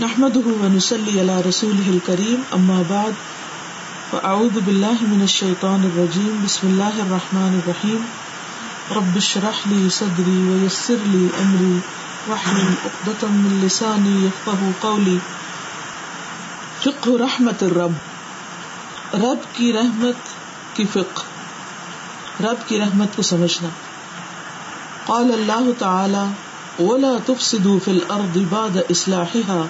نحمده ونسلي على رسوله الكريم، أما بعد، فأعوذ بالله من الشيطان الرجيم، بسم الله الرحمن الرحيم. رب اشرح لي صدري ويسر لي أمري، واحلل عقدة من لساني يفقهوا قولي. فقه رحمة الرب. رب کی رحمت کی فقہ. رب کی رحمت کو سمجھنا. قال اللہ تعالی، ولا تفسدوا في الارض بعد اصلاحها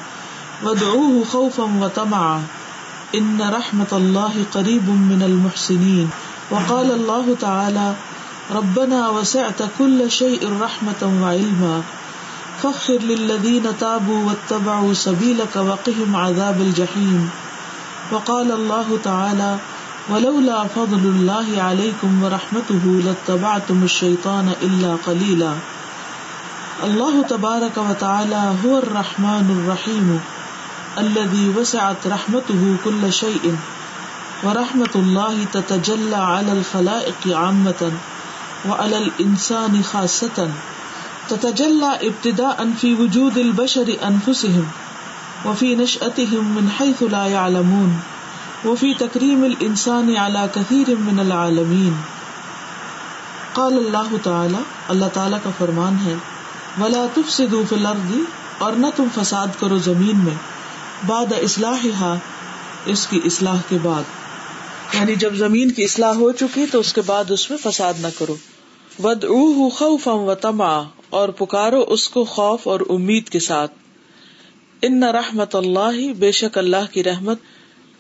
ودعوه خوفا وطمعا ان رحمت الله قریب من المحسنین وقال الله تعالى ربنا وسعت كل شيء رحمة وعلما فاغفر للذين تابوا واتبعوا سبيلك وقهم عذاب الجحيم وقال الله تعالى ولولا فضل الله عليكم ورحمته لاتبعتم الشيطان الا قليلا الله تبارك وتعالى هو الرحمن الرحيم الذي وسعت رحمته كل شيء، ورحمة الله تتجلى على الخلائق عامة وعلى الإنسان خاصة، تتجلى ابتداء في وجود البشر أنفسهم، وفي نشأتهم من حيث لا يعلمون، وفي تكريم الإنسان على كثير من العالمين. قال الله تعالى اللہ تعالیٰ کا فرمان ہے، ولا تفسدوا في الارض اور نہ تم فساد کرو زمین میں۔ بعد اصلاح اس کی اصلاح کے بعد۔ یعنی جب زمین کی اصلاح ہو چکی تو اس کے بعد اس میں فساد نہ کرو۔ ود خوف و تما اور پکارو اس کو خوف اور امید کے ساتھ۔ ان نہ رحمت اللہ، بے شک اللہ کی رحمت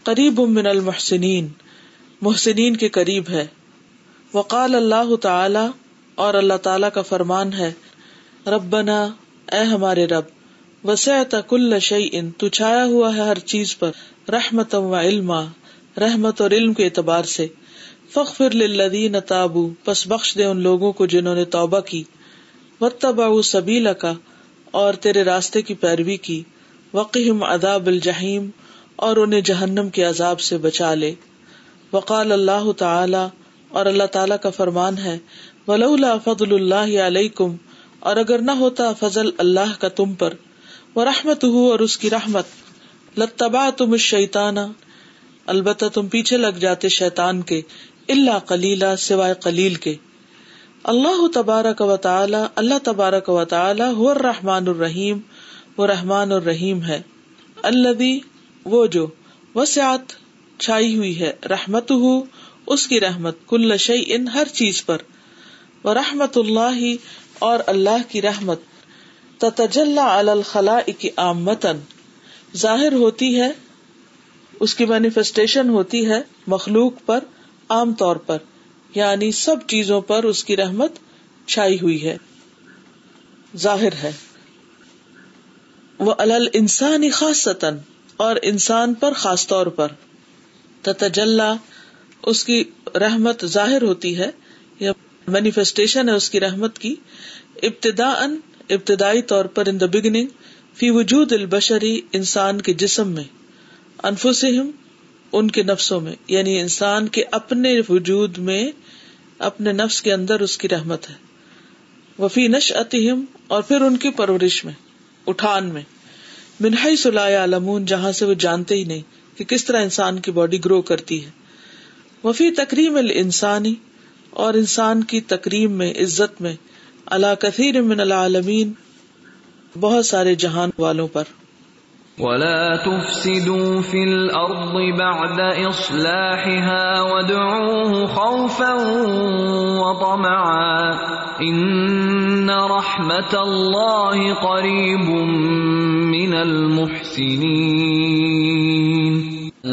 قریب من المحسنین، محسنین کے قریب ہے۔ وقال اللہ تعالی، اور اللہ تعالی کا فرمان ہے، ربنا، اے ہمارے رب وسعت کل شعی ان تو چھایا ہوا ہے ہر چیز پر رحمت و علما، رحمت اور علم کے اعتبار سے۔ فخر للذین تابو، پس بخش دے ان لوگوں کو جنہوں نے توبہ کی۔ واتبعوا سبیل کا اور تیرے راستے کی پیروی کی۔ وقہم عذاب الجحیم، اور انہیں جہنم کے عذاب سے بچا لے۔ وقال اللہ تعالی، اور اللہ تعالی کا فرمان ہے، ولولا فضل اللہ علیکم، اور اگر نہ ہوتا فضل اللہ کا تم پر۔ وہ رحمت ہو اور اس کی رحمت. لتبا تم شیتانا البتہ تم پیچھے لگ جاتے شیتان کے اللہ کلیلہ سوائے کلیل کے. اللہ تبارک و تعالی، اللہ تبارک و تعالی ہو رحمان الرحیم، وہ رحمان الرحیم ہے. اللہ وہ جو وسعت چھائی ہوئی ہے رحمت ہو اس کی رحمت، کل شعی ان ہر چیز پر. وہ رحمت اللہ اور اللہ کی رحمت. تتجلا الخلا کی آمتن ظاہر ہوتی ہے، اس کی مینیفیسٹیشن ہوتی ہے مخلوق پر، عام طور پر۔ یعنی سب چیزوں پر اس کی رحمت چھائی ہوئی ہے۔ ظاہر ہے۔ وہ الل انسانی خاص اور انسان پر خاص طور پر۔ تتجلا، اس کی رحمت ظاہر ہوتی ہے، یا مینیفیسٹیشن ہے اس کی رحمت کی۔ ابتدا ان ابتدائی طور پر ان دا بگننگ فی وجود البشری انسان کے جسم میں، انفسہم، ان کے نفسوں میں یعنی انسان کے اپنے وجود میں، اپنے نفس کے اندر اس کی رحمت ہے۔ وفی نش اتہم اور پھر ان کی پرورش میں، اٹھان میں۔ منہائی سلایا علمون جہاں سے وہ جانتے ہی نہیں کہ کس طرح انسان کی باڈی گرو کرتی ہے۔ وفی تقریم الانسانی، اور انسان کی تقریم میں، عزت میں اللہ کثیر من العالمین، بہت سارے جہان والوں پر۔ ولا تفسدوا في الارض بعد اصلاحها وادعوه خوفا وطمعا ان رحمت الله قريب من المحسنين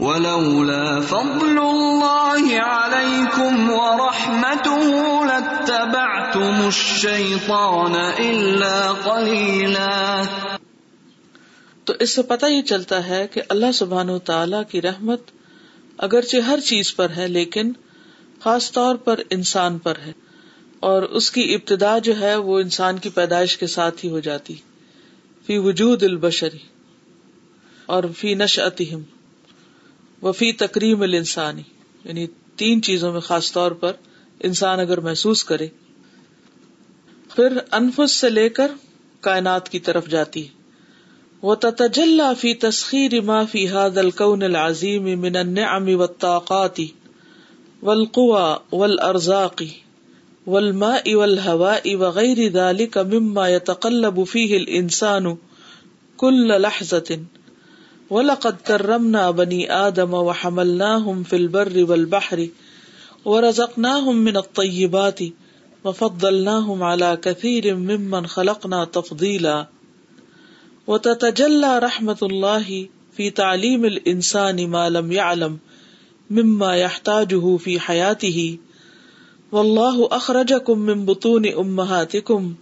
ولولا فضل الله عليكم ورحمته لاتبعتم الشيطان الا قليلا. تو اس سے پتہ یہ چلتا ہے کہ اللہ سبحان و تعالی کی رحمت اگرچہ ہر چیز پر ہے، لیکن خاص طور پر انسان پر ہے۔ اور اس کی ابتدا جو ہے، وہ انسان کی پیدائش کے ساتھ ہی ہو جاتی۔ فی وجود البشری اور فی نش اتہم و تکریم الانسانی یعنی تین چیزوں میں خاص طور پر انسان اگر محسوس کرے، پھر انفس سے لے کر کائنات کی طرف جاتی وہ تتجلا فی تسخیر ما فی هذا الكون العظیم من النعم والطاقات والقوى والارزاق والماء والهواء وغير ذلك مما يتقلب فيه الانسان كل لحظة ولقد كرمنا بني آدم وحملناهم في البر والبحر ورزقناهم من الطيبات وفضلناهم على كثير ممن خلقنا تفضيلا وتتجلى رحمة الله في تعليم الإنسان ما لم يعلم مما يحتاجه في حياته والله أخرجكم من بطون أمهاتكم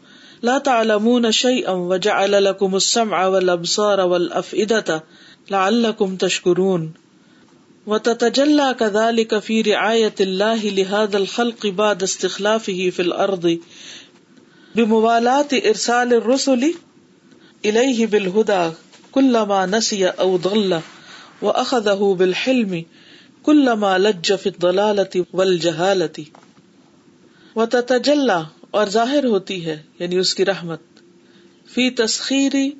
لا تعلمون شيئا وجعل لكم السمع والأبصار والأفئدة لعلكم تشكرون وتتجلى كذلك في رعاية الله لهذا الخلق بعد استخلافه في الأرض. بموالاة إرسال الرسل إليه بالهدى، كلما نسي أو ضل، وأخذه بالحلم، كلما لج في الضلالة والجهالة. وتتجلى، اور ظاہر ہوتی ہے یعنی اس کی رحمت، فی تسخیری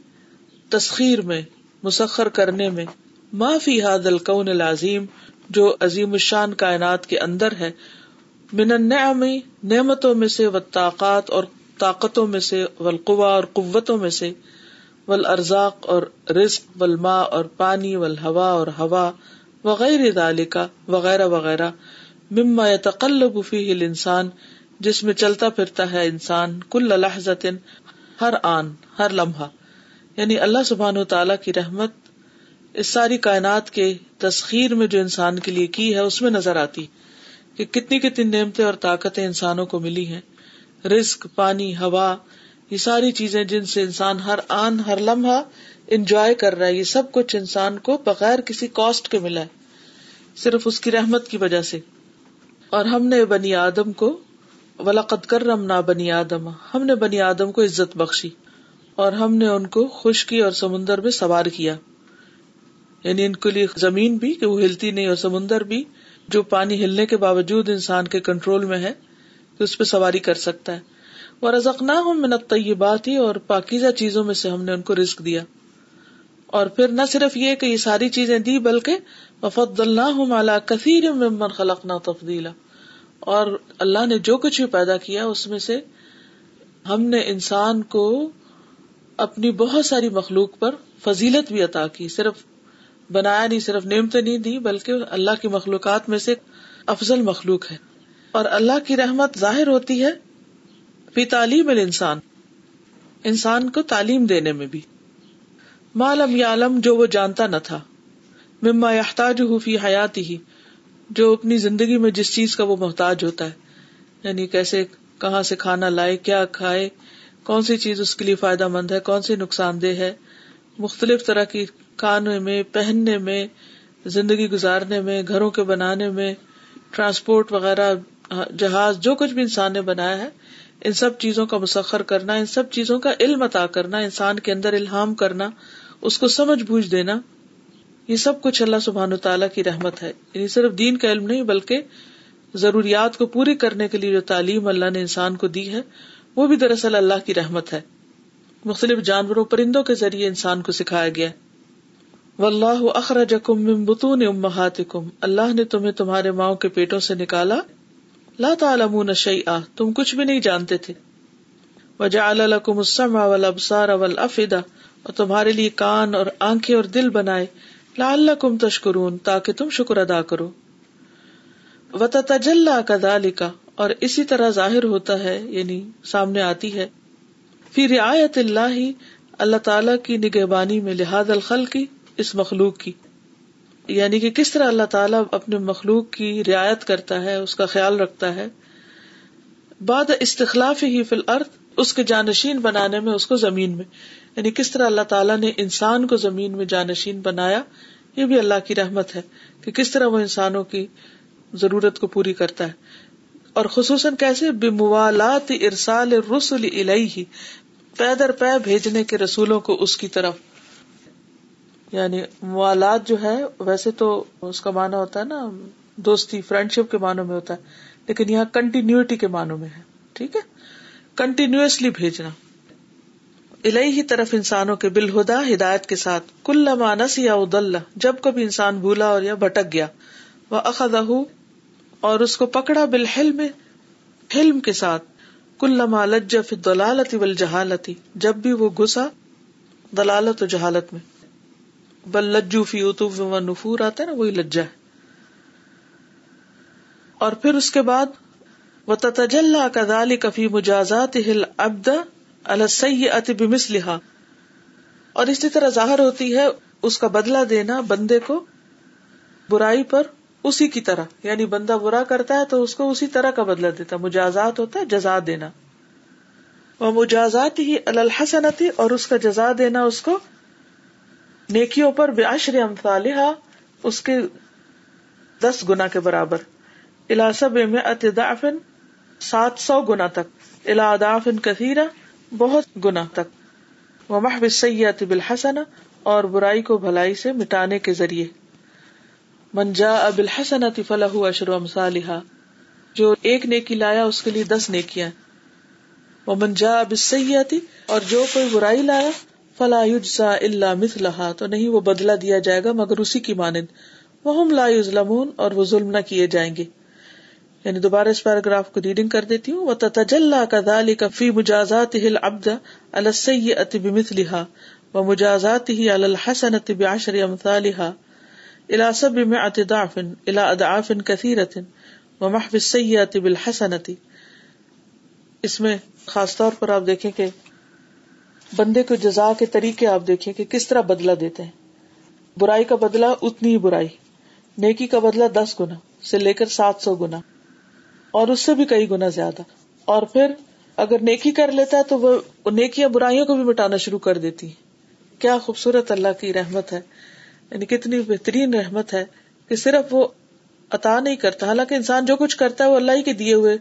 تسخیر میں مسخر کرنے میں۔ ما فی حاد الکون العظیم، جو عظیم الشان کائنات کے اندر ہے۔ من النعم، نعمتوں میں سے والطاقات، اور طاقتوں میں سے والقوا اور قوتوں میں سے۔ والارزاق، اور رزق، والماء، اور پانی والہوا اور ہوا۔ وغیرہ ذالکا وغیرہ وغیرہ مما يتقلب فیہ الانسان، جس میں چلتا پھرتا ہے انسان، کل لحظت ہر آن، ہر لمحہ۔ یعنی اللہ سبحان و تعالی کی رحمت اس ساری کائنات کے تسخیر میں جو انسان کے لیے کی ہے، اس میں نظر آتی کہ کتنی کتنی نعمتیں اور طاقتیں انسانوں کو ملی ہیں۔ رزق، پانی، ہوا، یہ ساری چیزیں جن سے انسان ہر آن، ہر لمحہ انجوائے کر رہا ہے، یہ سب کچھ انسان کو بغیر کسی کاسٹ کے ملا ہے، صرف اس کی رحمت کی وجہ سے۔ اور ہم نے بنی آدم کو ولاقت کر رمنا بنی آدم، ہم نے بنی آدم کو عزت بخشی۔ اور ہم نے ان کو خشکی اور سمندر میں سوار کیا۔ یعنی ان کے لیے زمین بھی، کہ وہ ہلتی نہیں، اور سمندر بھی، جو پانی ہلنے کے باوجود انسان کے کنٹرول میں ہے کہ اس پہ سواری کر سکتا ہے۔ وہ رزقنا ہوں منت طیبات ہی اور پاکیزہ چیزوں میں سے ہم نے ان کو رزق دیا۔ اور پھر نہ صرف یہ کہ یہ ساری چیزیں دی، بلکہ وفد اللہ مالا کثیر ممن خلقنا تفضیلا اور اللہ نے جو کچھ بھی پیدا کیا، اس میں سے ہم نے انسان کو اپنی بہت ساری مخلوق پر فضیلت بھی عطا کی، صرف بنایا نہیں، صرف نعمتیں نہیں دی، بلکہ اللہ کی مخلوقات میں سے افضل مخلوق ہے۔ اور اللہ کی رحمت ظاہر ہوتی ہے فی تعلیم انسان انسان کو تعلیم دینے میں بھی۔ معلوم یا علم جو وہ جانتا نہ تھا۔ مما یحتاج فی حیاتی ہی جو اپنی زندگی میں جس چیز کا وہ محتاج ہوتا ہے۔ یعنی کیسے، کہاں سے کھانا لائے، کیا کھائے کون سی چیز اس کے لیے فائدہ مند ہے؟ کون سی نقصان دہ ہے؟ مختلف طرح کی کھانے میں، پہننے میں، زندگی گزارنے میں، گھروں کے بنانے میں، ٹرانسپورٹ وغیرہ، جہاز، جو کچھ بھی انسان نے بنایا ہے، ان سب چیزوں کا مسخر کرنا، ان سب چیزوں کا علم عطا کرنا، انسان کے اندر الہام کرنا، اس کو سمجھ بوجھ دینا، یہ سب کچھ اللہ سبحان و تعالیٰ کی رحمت ہے۔ یعنی صرف دین کا علم نہیں، بلکہ ضروریات کو پوری کرنے کے لیے جو تعلیم اللہ نے انسان کو دی ہے وہ بھی دراصل اللہ کی رحمت ہے۔ مختلف جانوروں، پرندوں کے ذریعے انسان کو سکھایا گیا۔ واللہ اخرجکم من بطون امہاتکم اللہ نے تمہیں تمہارے ماؤں کے پیٹوں سے نکالا۔ لا تعلمون شیئا۔ تم کچھ بھی نہیں جانتے تھے۔ وجعل لکم السمع والابصار والافدہ اور تمہارے لیے کان اور آنکھیں اور دل بنائے۔ لعلکم تشکرون تاکہ تم شکر ادا کرو۔ وتتجلى كذلك۔ اور اسی طرح ظاہر ہوتا ہے یعنی سامنے آتی ہے۔ پھر رعایت اللہ ہی اللہ تعالی کی نگہبانی میں لحاظ الخل کی اس مخلوق کی۔ یعنی کہ کس طرح اللہ تعالیٰ اپنے مخلوق کی رعایت کرتا ہے، اس کا خیال رکھتا ہے۔ بعد استخلاف ہی فی الارض، اس کے جانشین بنانے میں، اس کو زمین میں۔ یعنی کس طرح اللہ تعالیٰ نے انسان کو زمین میں جانشین بنایا، یہ بھی اللہ کی رحمت ہے کہ کس طرح وہ انسانوں کی ضرورت کو پوری کرتا ہے۔ اور خصوصاً کیسے بموالات ارسال رسول الیہ پیدر پے بھیجنے کے رسولوں کو اس کی طرف۔ یعنی موالات جو ہے ویسے تو اس کا معنی ہوتا ہے نا، دوستی فرینڈ شپ کے معنوں میں ہوتا ہے، لیکن یہاں کنٹینیوٹی کے معنوں میں ہے۔ ٹھیک ہے؟ کنٹینیوسلی بھیجنا۔ الہی ہی طرف انسانوں کے بالہدا، ہدایت کے ساتھ۔ کل مانس یا ادل جب کبھی انسان بھولا اور یا بھٹک گیا۔ وہ اخذہ اور اس کو پکڑا بالحلم، حلم کے ساتھ۔ کل لجا فی دلالتی بل جہالتی جب بھی وہ گسا دلالت و جہالت میں۔ بل لجو فی اتوف و نفور، آتا ہے نا وہی لجا ہے اور پھر اس کے بعد وہ تجلّہ کدال کفی مجازات ہل ابد السی ات لہا اور اسی طرح ظاہر ہوتی ہے، اس کا بدلہ دینا بندے کو برائی پر اسی کی طرح۔ یعنی بندہ برا کرتا ہے تو اس کو اسی طرح کا بدلا دیتا مجازات ہوتا ہے، جزا دینا۔ وہ مجازات ہی الحسنتی، اور اس کا جزا دینا اس کو۔ نیکیوں پر بے عشر امثالہ اس کے دس گنا کے برابر۔ الاسب میں اتدافن سات سو گنا تک۔ الا کثیرہ، بہت گنا تک۔ وہ محب سیات بالحسن اور برائی کو بھلائی سے مٹانے کے ذریعے۔ منجا اب الحسن فلاح اشر امسالحا جو ایک نیکی لایا، اس کے لیے دس نیکیاں۔ وہ منجا اب سیاتی اور جو کوئی برائی لایا، فلا یجزا اللہ مثلہا۔ تو نہیں، وہ بدلہ دیا جائے گا، مگر اسی کی مانند۔ وہ لا یظلمون، اور وہ ظلم نہ کیے جائیں گے۔ یعنی دوبارہ اس پیراگراف کو ریڈنگ کر دیتی ہوں۔ وہ تجلّہ کا دال فی مجازات ہل ابد السیئت بمثلہا و مجازات ہی بعشر امثالہا الى سب میں اتدافن الى ادعافن کثیرت و محف سیات بالحسنتی اس میں خاص طور پر آپ دیکھیں کہ بندے کو جزا کے طریقے آپ دیکھیں کہ کس طرح بدلا دیتے ہیں۔ برائی کا بدلا اتنی ہی برائی، نیکی کا بدلا دس گنا سے لے کر سات سو گنا، اور اس سے بھی کئی گنا زیادہ۔ اور پھر اگر نیکی کر لیتا ہے تو وہ نیکیاں برائیوں کو بھی مٹانا شروع کر دیتی۔ کیا خوبصورت اللہ کی رحمت ہے۔ یعنی کتنی بہترین رحمت ہے کہ صرف وہ عطا نہیں کرتا، حالانکہ انسان جو کچھ کرتا ہے وہ اللہ ہی کے دیے ہوئے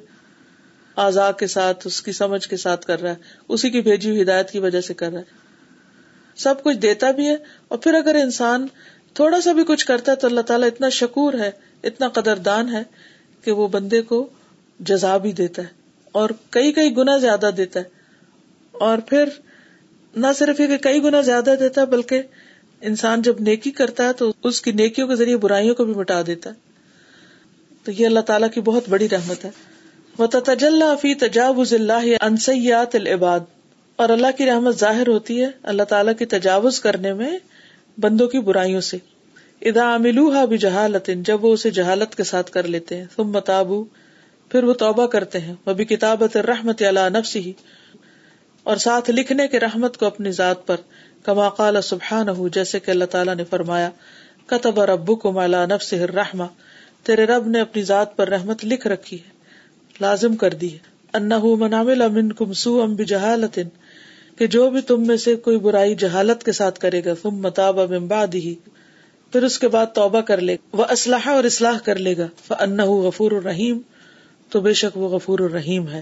آزاد کے ساتھ، اس کی سمجھ کے ساتھ کر رہا ہے، اسی کی بھیجی ہوئی ہدایت کی وجہ سے کر رہا ہے۔ سب کچھ دیتا بھی ہے اور پھر اگر انسان تھوڑا سا بھی کچھ کرتا ہے تو اللہ تعالیٰ اتنا شکور ہے، اتنا قدردان ہے کہ وہ بندے کو جزا بھی دیتا ہے اور کئی کئی گنا زیادہ دیتا ہے۔ اور پھر نہ صرف یہ کہ کئی گنا زیادہ دیتا ہے، بلکہ انسان جب نیکی کرتا ہے تو اس کی نیکیوں کے ذریعے برائیوں کو بھی مٹا دیتا ہے۔ تو یہ اللہ تعالیٰ کی بہت بڑی رحمت ہے۔ وہ تجلّہ فی تجاوز اللہ انسیات العباد۔ اور اللہ کی رحمت ظاہر ہوتی ہے اللہ تعالیٰ کی تجاوز کرنے میں بندوں کی برائیوں سے۔ ادا عملوہا بھی جہالت جب وہ اسے جہالت کے ساتھ کر لیتے ہیں۔ تم متابو پھر وہ توبہ کرتے ہیں۔ وہ بھی کتابت رحمت اللہ نفس ہی اور ساتھ لکھنے کے رحمت کو اپنی ذات پر۔ کما قال سبحان جیسے کہ اللہ تعالیٰ نے فرمایا، کتب ربو کو مالا نف سے رحما تیرے رب نے اپنی ذات پر رحمت لکھ رکھی ہے، لازم کر دی ہے۔ انہ منامل امن کم سو ام بجہالت، کہ جو بھی تم میں سے کوئی برائی جہالت کے ساتھ کرے گا تم متاب امباد ہی پھر اس کے بعد توبہ کر لے وہ اسلحہ اور اصلاح کر لے گا انہ غفور الرحیم تو بے شک وہ غفور الرحیم ہے۔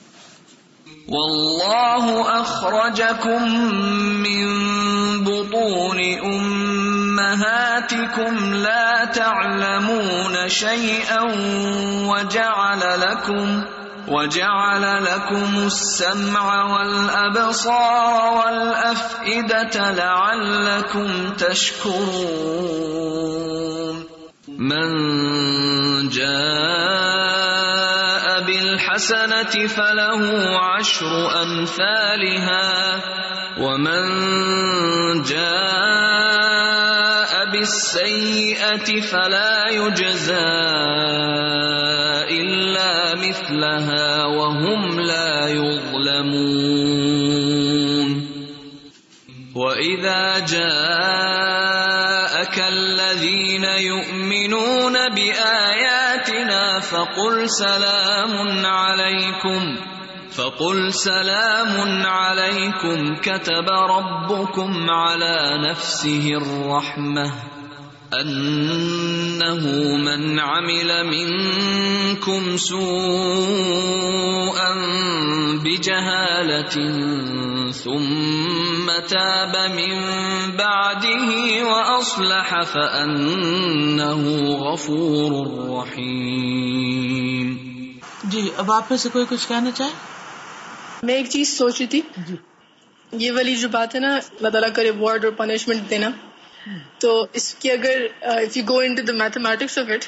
واللہ اخرجکم من بطون امہاتکم لا تعلمون شیئا وجعل لکم وجعل لكم السمع والأبصار والأفئدة لعلكم تشكرون من جاء الحسنة فله عشر أمثالها ومن جاء بالسيئة فلا يجزى إلا مثلها وهم لا يظلمون وإذا جاء فقل سلام عليكم فقل سلام عليكم كتب ربكم على نفسه الرحمه انه من عمل منكم سوءا بجهاله ثم تاب من بعده واصلح فانه غفور رحيم. جی اب آپ میں سے کوئی کچھ کہنا چاہے؟ میں ایک چیز سوچ رہی تھی۔ جی۔ یہ والی جو بات ہے نا اللہ تعالیٰ کا ریوارڈ اور پنشمنٹ دینا۔ تو اس کی اگر if you go in to the mathematics of it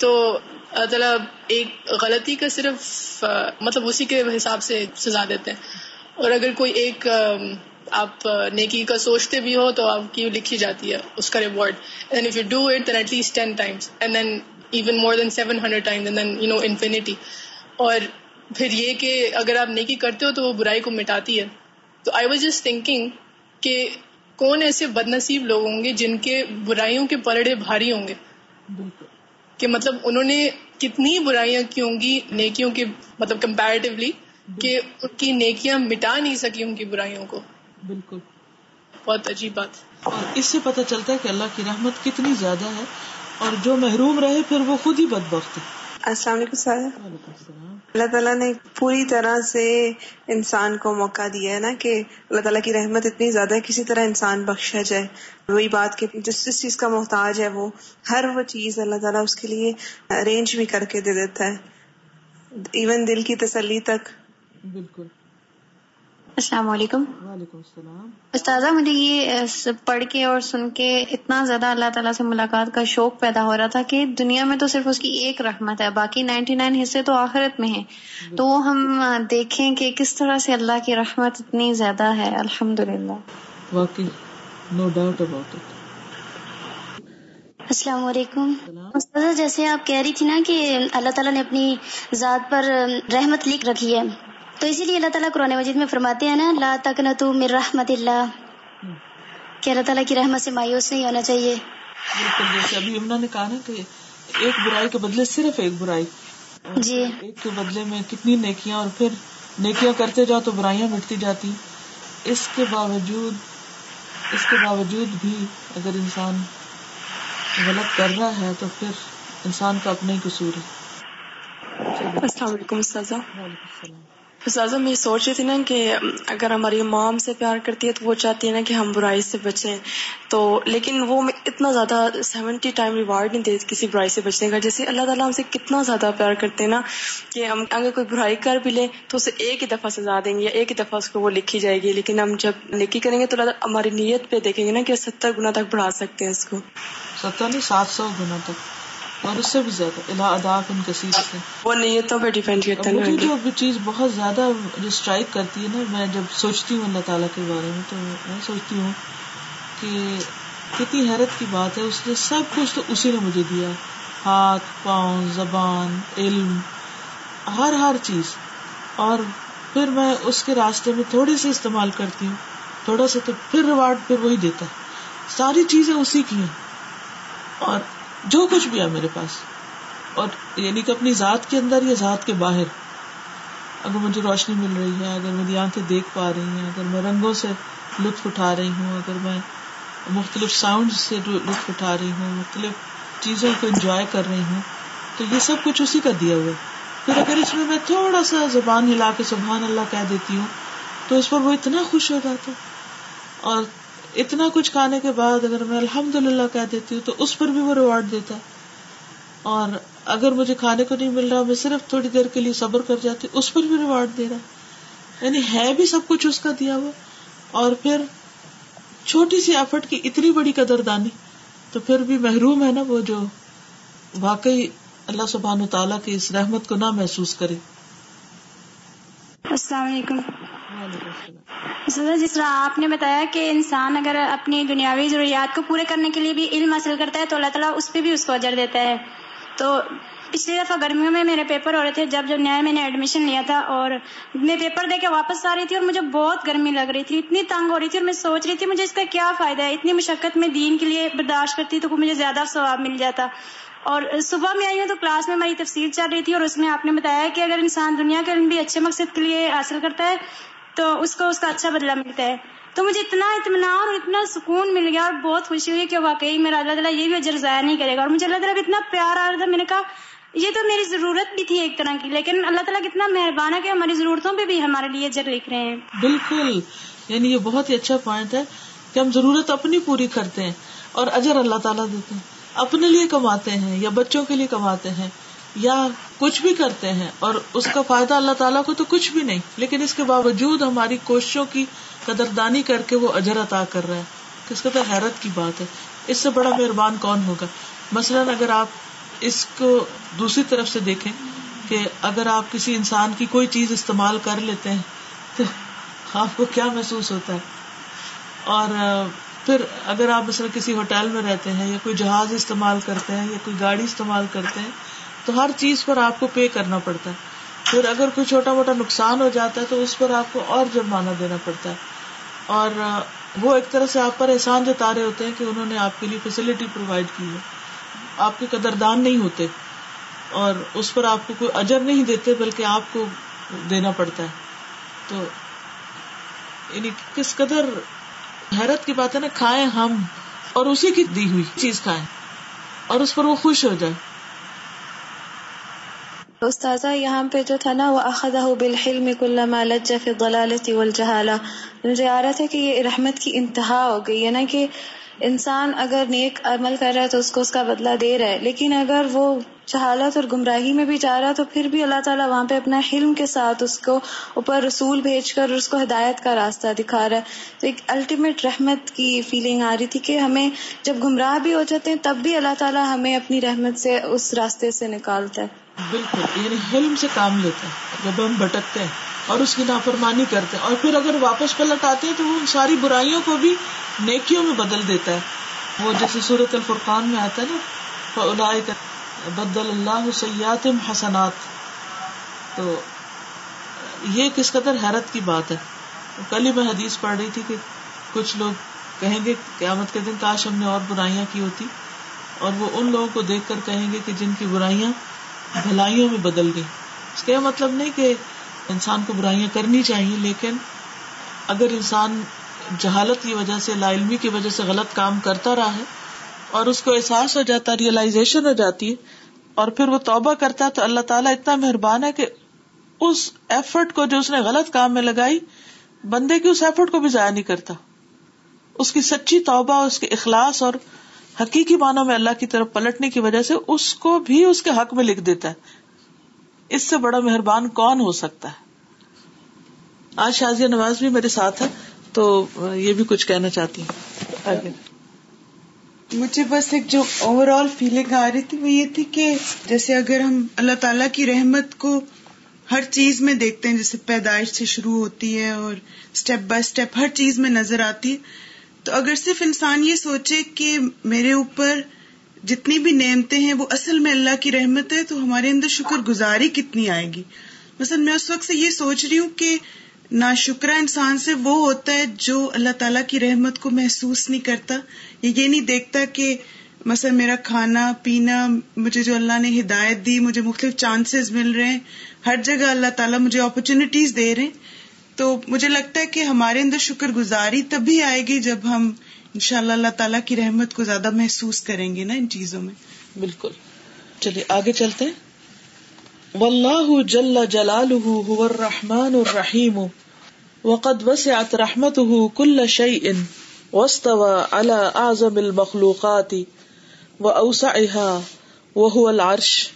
تو اللہ تعالیٰ ایک غلطی کا صرف uh, مطلب اسی کے حساب سے سزا دیتے ہیں۔ اور اگر کوئی ایک um, آپ uh, نیکی کا سوچتے بھی ہو تو آپ کی لکھی جاتی ہے اس کا reward and if you do it then at least ten times and then even more than seven hundred times and then you know infinity اور پھر یہ کہ اگر آپ نیکی کرتے ہو تو وہ برائی کو مٹاتی ہے۔ تو آئی واز جسٹ تھنکنگ کہ کون ایسے بد نصیب لوگ ہوں گے جن کے برائیوں کے پلڑے بھاری ہوں گے؟ بالکل۔ کہ مطلب انہوں نے کتنی برائیاں کی ہوں گی نیکیوں کے مطلب کمپیریٹیولی کہ ان کی نیکیاں مٹا نہیں سکی ان کی برائیوں کو۔ بالکل۔ بہت عجیب بات۔ اور اس سے پتہ چلتا ہے کہ اللہ کی رحمت کتنی زیادہ ہے اور جو محروم رہے پھر وہ خود ہی بدبخت ہے السلام علیکم سر۔ وعلیکم السلام۔ اللہ تعالیٰ نے پوری طرح سے انسان کو موقع دیا ہے نا کہ اللہ تعالیٰ کی رحمت اتنی زیادہ ہے، کسی طرح انسان بخشا جائے۔ وہی بات کہ جس جس چیز کا محتاج ہے وہ، ہر وہ چیز اللہ تعالیٰ اس کے لیے ارینج بھی کر کے دے دیتا ہے۔ ایون دل کی تسلی تک۔ بالکل۔ السلام علیکم۔ وعلیکم السلام۔ استاذہ مجھے یہ پڑھ کے اور سن کے اتنا زیادہ اللہ تعالیٰ سے ملاقات کا شوق پیدا ہو رہا تھا کہ دنیا میں تو صرف اس کی ایک رحمت ہے باقی نائنٹی نائن حصے تو آخرت میں ہیں۔ تو وہ ہم دیکھیں کہ کس طرح سے اللہ کی رحمت اتنی زیادہ ہے۔ الحمد للہ واقعی نو ڈاؤٹ اباؤٹ اٹ السلام علیکم۔ استاذہ جیسے آپ کہہ رہی تھی نا کہ اللہ تعالیٰ نے اپنی ذات پر رحمت لکھ رکھی ہے۔ تو اسی لیے اللہ تعالیٰ قرآن مجید میں فرماتے ہیں نا لا تک نہ تو میر رحمت اللہ۔ کہ اللہ تعالیٰ کی رحمت سے مایوس نہیں ہونا چاہیے۔ بالکل جیسے ابھی امنا نے کہا نا کہ ایک برائی کے بدلے صرف ایک برائی۔ جی۔ ایک کے بدلے میں کتنی نیکیاں اور پھر نیکیاں کرتے جاؤ تو برائیاں مٹتی جاتی۔ اس کے باوجود اس کے باوجود بھی اگر انسان غلط کر رہا ہے تو پھر انسان کا اپنا ہی قصور ہے۔ السلام علیکم استاذہ۔ وعلیکم السلام۔ استاذہ میں یہ سوچ رہی تھی نا کہ اگر ہماری ماں ہم سے پیار کرتی ہے تو وہ چاہتی ہے نا کہ ہم برائی سے بچیں۔ تو لیکن وہ اتنا زیادہ سیونٹی ٹائم ریوارڈ نہیں دیتی کسی برائی سے بچنے کا۔ جیسے اللہ تعالیٰ ہم سے کتنا زیادہ پیار کرتے ہیں نا کہ ہم اگر کوئی برائی کر بھی لیں تو اسے ایک ہی دفعہ سزا دیں گے یا ایک ہی دفعہ اس کو وہ لکھی جائے گی۔ لیکن ہم جب نیکی کریں گے تو اللہ تعالیٰ ہماری نیت پہ دیکھیں گے نا کہ ستر گنا تک بڑھا سکتے ہیں اس کو۔ ستر نہیں، سات سو گنا تک۔ اور اس سے بھی زیادہ الا ادا ان کثیر سے وہ نیتوں پہ ڈیپینڈ کرتا مجھے ہے جو بھی چیز بہت زیادہ جو اسٹرائک کرتی ہے نا میں جب سوچتی ہوں اللہ تعالیٰ کے بارے میں تو میں سوچتی ہوں کہ کتنی حیرت کی بات ہے اس نے سب کچھ تو اسی نے مجھے دیا۔ ہاتھ پاؤں زبان علم ہر ہر چیز۔ اور پھر میں اس کے راستے میں تھوڑی سی استعمال کرتی ہوں۔ تھوڑا سا تو پھر ریوارڈ پھر وہی دیتا۔ ہے ساری چیزیں اسی کی ہیں۔ اور جو کچھ بھی ہے میرے پاس۔ اور یعنی کہ اپنی ذات کے اندر یا ذات کے باہر۔ اگر مجھے روشنی مل رہی ہے، اگر میری آنکھیں دیکھ پا رہی ہیں، اگر میں رنگوں سے لطف اٹھا رہی ہوں، اگر میں مختلف ساؤنڈ سے لطف اٹھا رہی ہوں، مختلف چیزوں کو انجوائے کر رہی ہوں، تو یہ سب کچھ اسی کا دیا ہوا ہے۔ پھر اگر اس میں میں تھوڑا سا زبان ہلا کے سبحان اللہ کہہ دیتی ہوں، تو اس پر وہ اتنا خوش ہو جاتا اور اتنا کچھ کھانے کے بعد اگر میں الحمد للہ کہہ دیتی ہوں تو اس پر بھی وہ ریوارڈ دیتا ہے۔ اور اگر مجھے کھانے کو نہیں مل رہا، میں صرف تھوڑی دیر کے لیے صبر کر جاتی ہوں، اس پر بھی ریوارڈ دے رہا یعنی ہے بھی سب کچھ اس کا دیا ہوا۔ اور پھر چھوٹی سی ایفرٹ کی اتنی بڑی قدر دانی تو پھر بھی محروم ہے نا وہ جو واقعی اللہ سبحان تعالیٰ کی اس رحمت کو نہ محسوس کرے۔ السلام علیکم۔ سر جس طرح آپ نے بتایا کہ انسان اگر اپنی دنیاوی ضروریات کو پورے کرنے کے لیے بھی علم حاصل کرتا ہے تو اللہ تعالیٰ اس پہ بھی اس کو اجر دیتا ہے۔ تو پچھلی دفعہ گرمیوں میں میرے پیپر ہو رہے تھے، جب جب نیا میں نے ایڈمیشن لیا تھا اور میں پیپر دے کے واپس آ رہی تھی اور مجھے بہت گرمی لگ رہی تھی، اتنی تنگ ہو رہی تھی اور میں سوچ رہی تھی مجھے اس کا کیا فائدہ ہے؟ اتنی مشقت میں دین کے لیے برداشت کرتی تو مجھے زیادہ ثواب مل جاتا۔ اور صبح میں آئی ہوں تو کلاس میں ہماری تفصیل چل رہی تھی اور اس میں آپ نے بتایا کہ اگر انسان دنیا کے علم بھی اچھے مقصد کے لیے حاصل کرتا ہے تو اس کو اس کا اچھا بدلہ ملتا ہے۔ تو مجھے اتنا اطمینان اور اتنا سکون مل گیا اور بہت خوشی ہوئی کہ واقعی میرا اللہ تعالیٰ یہ بھی اجر ضائع نہیں کرے گا۔ اور مجھے اللہ تعالیٰ اتنا پیار آ رہا تھا، میں نے کہا، یہ تو میری ضرورت بھی تھی ایک طرح کی، لیکن اللہ تعالیٰ کتنا مہربان ہے کہ ہماری ضرورتوں پہ بھی ہمارے لیے اجر لکھ رہے ہیں۔ بالکل یعنی یہ بہت ہی اچھا پوائنٹ ہے کہ ہم ضرورت اپنی پوری کرتے ہیں اور اجر اللہ تعالیٰ دیتے ہیں، اپنے لیے کماتے ہیں یا بچوں کے لیے کماتے ہیں۔ یا کچھ بھی کرتے ہیں اور اس کا فائدہ اللہ تعالیٰ کو تو کچھ بھی نہیں، لیکن اس کے باوجود ہماری کوششوں کی قدردانی کر کے وہ اجر عطا کر رہا ہے۔ کس قدر حیرت کی بات ہے۔ اس سے بڑا مہربان کون ہوگا؟ مثلاً اگر آپ اس کو دوسری طرف سے دیکھیں کہ اگر آپ کسی انسان کی کوئی چیز استعمال کر لیتے ہیں تو آپ کو کیا محسوس ہوتا ہے؟ اور پھر اگر آپ مثلا کسی ہوٹل میں رہتے ہیں یا کوئی جہاز استعمال کرتے ہیں یا کوئی گاڑی استعمال کرتے ہیں تو ہر چیز پر آپ کو پے کرنا پڑتا ہے۔ پھر اگر کوئی چھوٹا موٹا نقصان ہو جاتا ہے تو اس پر آپ کو اور جرمانہ دینا پڑتا ہے۔ اور وہ ایک طرح سے آپ پر احسان جتا رہے ہوتے ہیں کہ انہوں نے آپ کے لیے فیسلٹی پرووائڈ کی ہے۔ آپ کے قدردان نہیں ہوتے اور اس پر آپ کو کوئی اجر نہیں دیتے بلکہ آپ کو دینا پڑتا ہے۔ تو یعنی کس قدر حیرت کی بات ہے نا، کھائیں ہم اور اسی کی دی ہوئی چیز کھائیں اور اس پر وہ خوش ہو جائے۔ استاذہ، یہاں پہ جو تھا نا، وہ اخذہ بالحلم کلما لج فی الضلالة والجہالہ۔ مجھے آ رہا تھا کہ یہ رحمت کی انتہا ہو گئی ہے نا کہ انسان اگر نیک عمل کر رہا ہے تو اس کو اس کا بدلہ دے رہا ہے، لیکن اگر وہ جہالت اور گمراہی میں بھی جا رہا تو پھر بھی اللہ تعالیٰ وہاں پہ اپنا حلم کے ساتھ اس کو اوپر رسول بھیج کر اس کو ہدایت کا راستہ دکھا رہا ہے۔ تو ایک الٹیمیٹ رحمت کی فیلنگ آ رہی تھی کہ ہمیں جب گمراہ بھی ہو جاتے ہیں تب بھی اللہ تعالیٰ ہمیں اپنی رحمت سے اس راستے سے نکالتا ہے۔ بالکل یعنی حلم سے کام لیتا ہے جب ہم بھٹکتے ہیں اور اس کی نافرمانی کرتے ہیں، اور پھر اگر واپس پلٹ آتے ہیں تو وہ ان ساری برائیوں کو بھی نیکیوں میں بدل دیتا ہے۔ وہ جیسے صورت الفرقان میں آتا ہے نا بدل اللہ سیات حسنات۔ تو یہ کس قدر حیرت کی بات ہے۔ کل ہی میں حدیث پڑھ رہی تھی کہ کچھ لوگ کہیں گے، قیامت کے دن کاش ہم نے اور برائیاں کی ہوتی، اور وہ ان لوگوں کو دیکھ کر کہیں گے کہ جن کی برائیاں بھلائیوں میں بدل گئی۔ اس کا یہ مطلب نہیں کہ انسان کو برائیاں کرنی چاہیے، لیکن اگر انسان جہالت کی وجہ سے، لا علمی کی وجہ سے غلط کام کرتا رہا ہے اور اس کو احساس ہو جاتا ریئلائزیشن ہو جاتی ہے اور پھر وہ توبہ کرتا ہے، تو اللہ تعالیٰ اتنا مہربان ہے کہ اس ایفرٹ کو جو اس نے غلط کام میں لگائی، بندے کی اس ایفرٹ کو بھی ضائع نہیں کرتا۔ اس کی سچی توبہ، اس کے اخلاص اور حقیقی معنوں میں اللہ کی طرف پلٹنے کی وجہ سے اس کو بھی اس کے حق میں لکھ دیتا ہے۔ اس سے بڑا مہربان کون ہو سکتا ہے؟ آج شازیہ نواز بھی میرے ساتھ ہے تو یہ بھی کچھ کہنا چاہتی ہوں۔ مجھے بس ایک جو اوور آل فیلنگ آ رہی تھی وہ یہ تھی کہ جیسے اگر ہم اللہ تعالی کی رحمت کو ہر چیز میں دیکھتے ہیں، جیسے پیدائش سے شروع ہوتی ہے اور اسٹیپ بائی اسٹیپ ہر چیز میں نظر آتی ہے تو اگر صرف انسان یہ سوچے کہ میرے اوپر جتنی بھی نعمتیں ہیں وہ اصل میں اللہ کی رحمت ہے، تو ہمارے اندر شکر گزاری کتنی آئے گی؟ مثلا میں اس وقت سے یہ سوچ رہی ہوں کہ نا شکرا انسان سے وہ ہوتا ہے جو اللہ تعالیٰ کی رحمت کو محسوس نہیں کرتا، یا یہ نہیں دیکھتا کہ مثلا میرا کھانا، پینا، مجھے جو اللہ نے ہدایت دی، مجھے مختلف چانسز مل رہے ہیں، ہر جگہ اللہ تعالیٰ مجھے اپرچونیٹیز دے رہے ہیں۔ تو مجھے لگتا ہے کہ ہمارے اندر شکر گزاری تبھی آئے گی جب ہم ان شاء اللہ اللہ تعالیٰ کی رحمت کو زیادہ محسوس کریں گے نا ان چیزوں میں۔ بالکل۔ چلیے، آگے چلتے واللہ جل جلالہ هو الرحمن الرحیم وقد وسعت رحمته كل شيء واستوى على اعظم المخلوقات واوسعها وهو العرش۔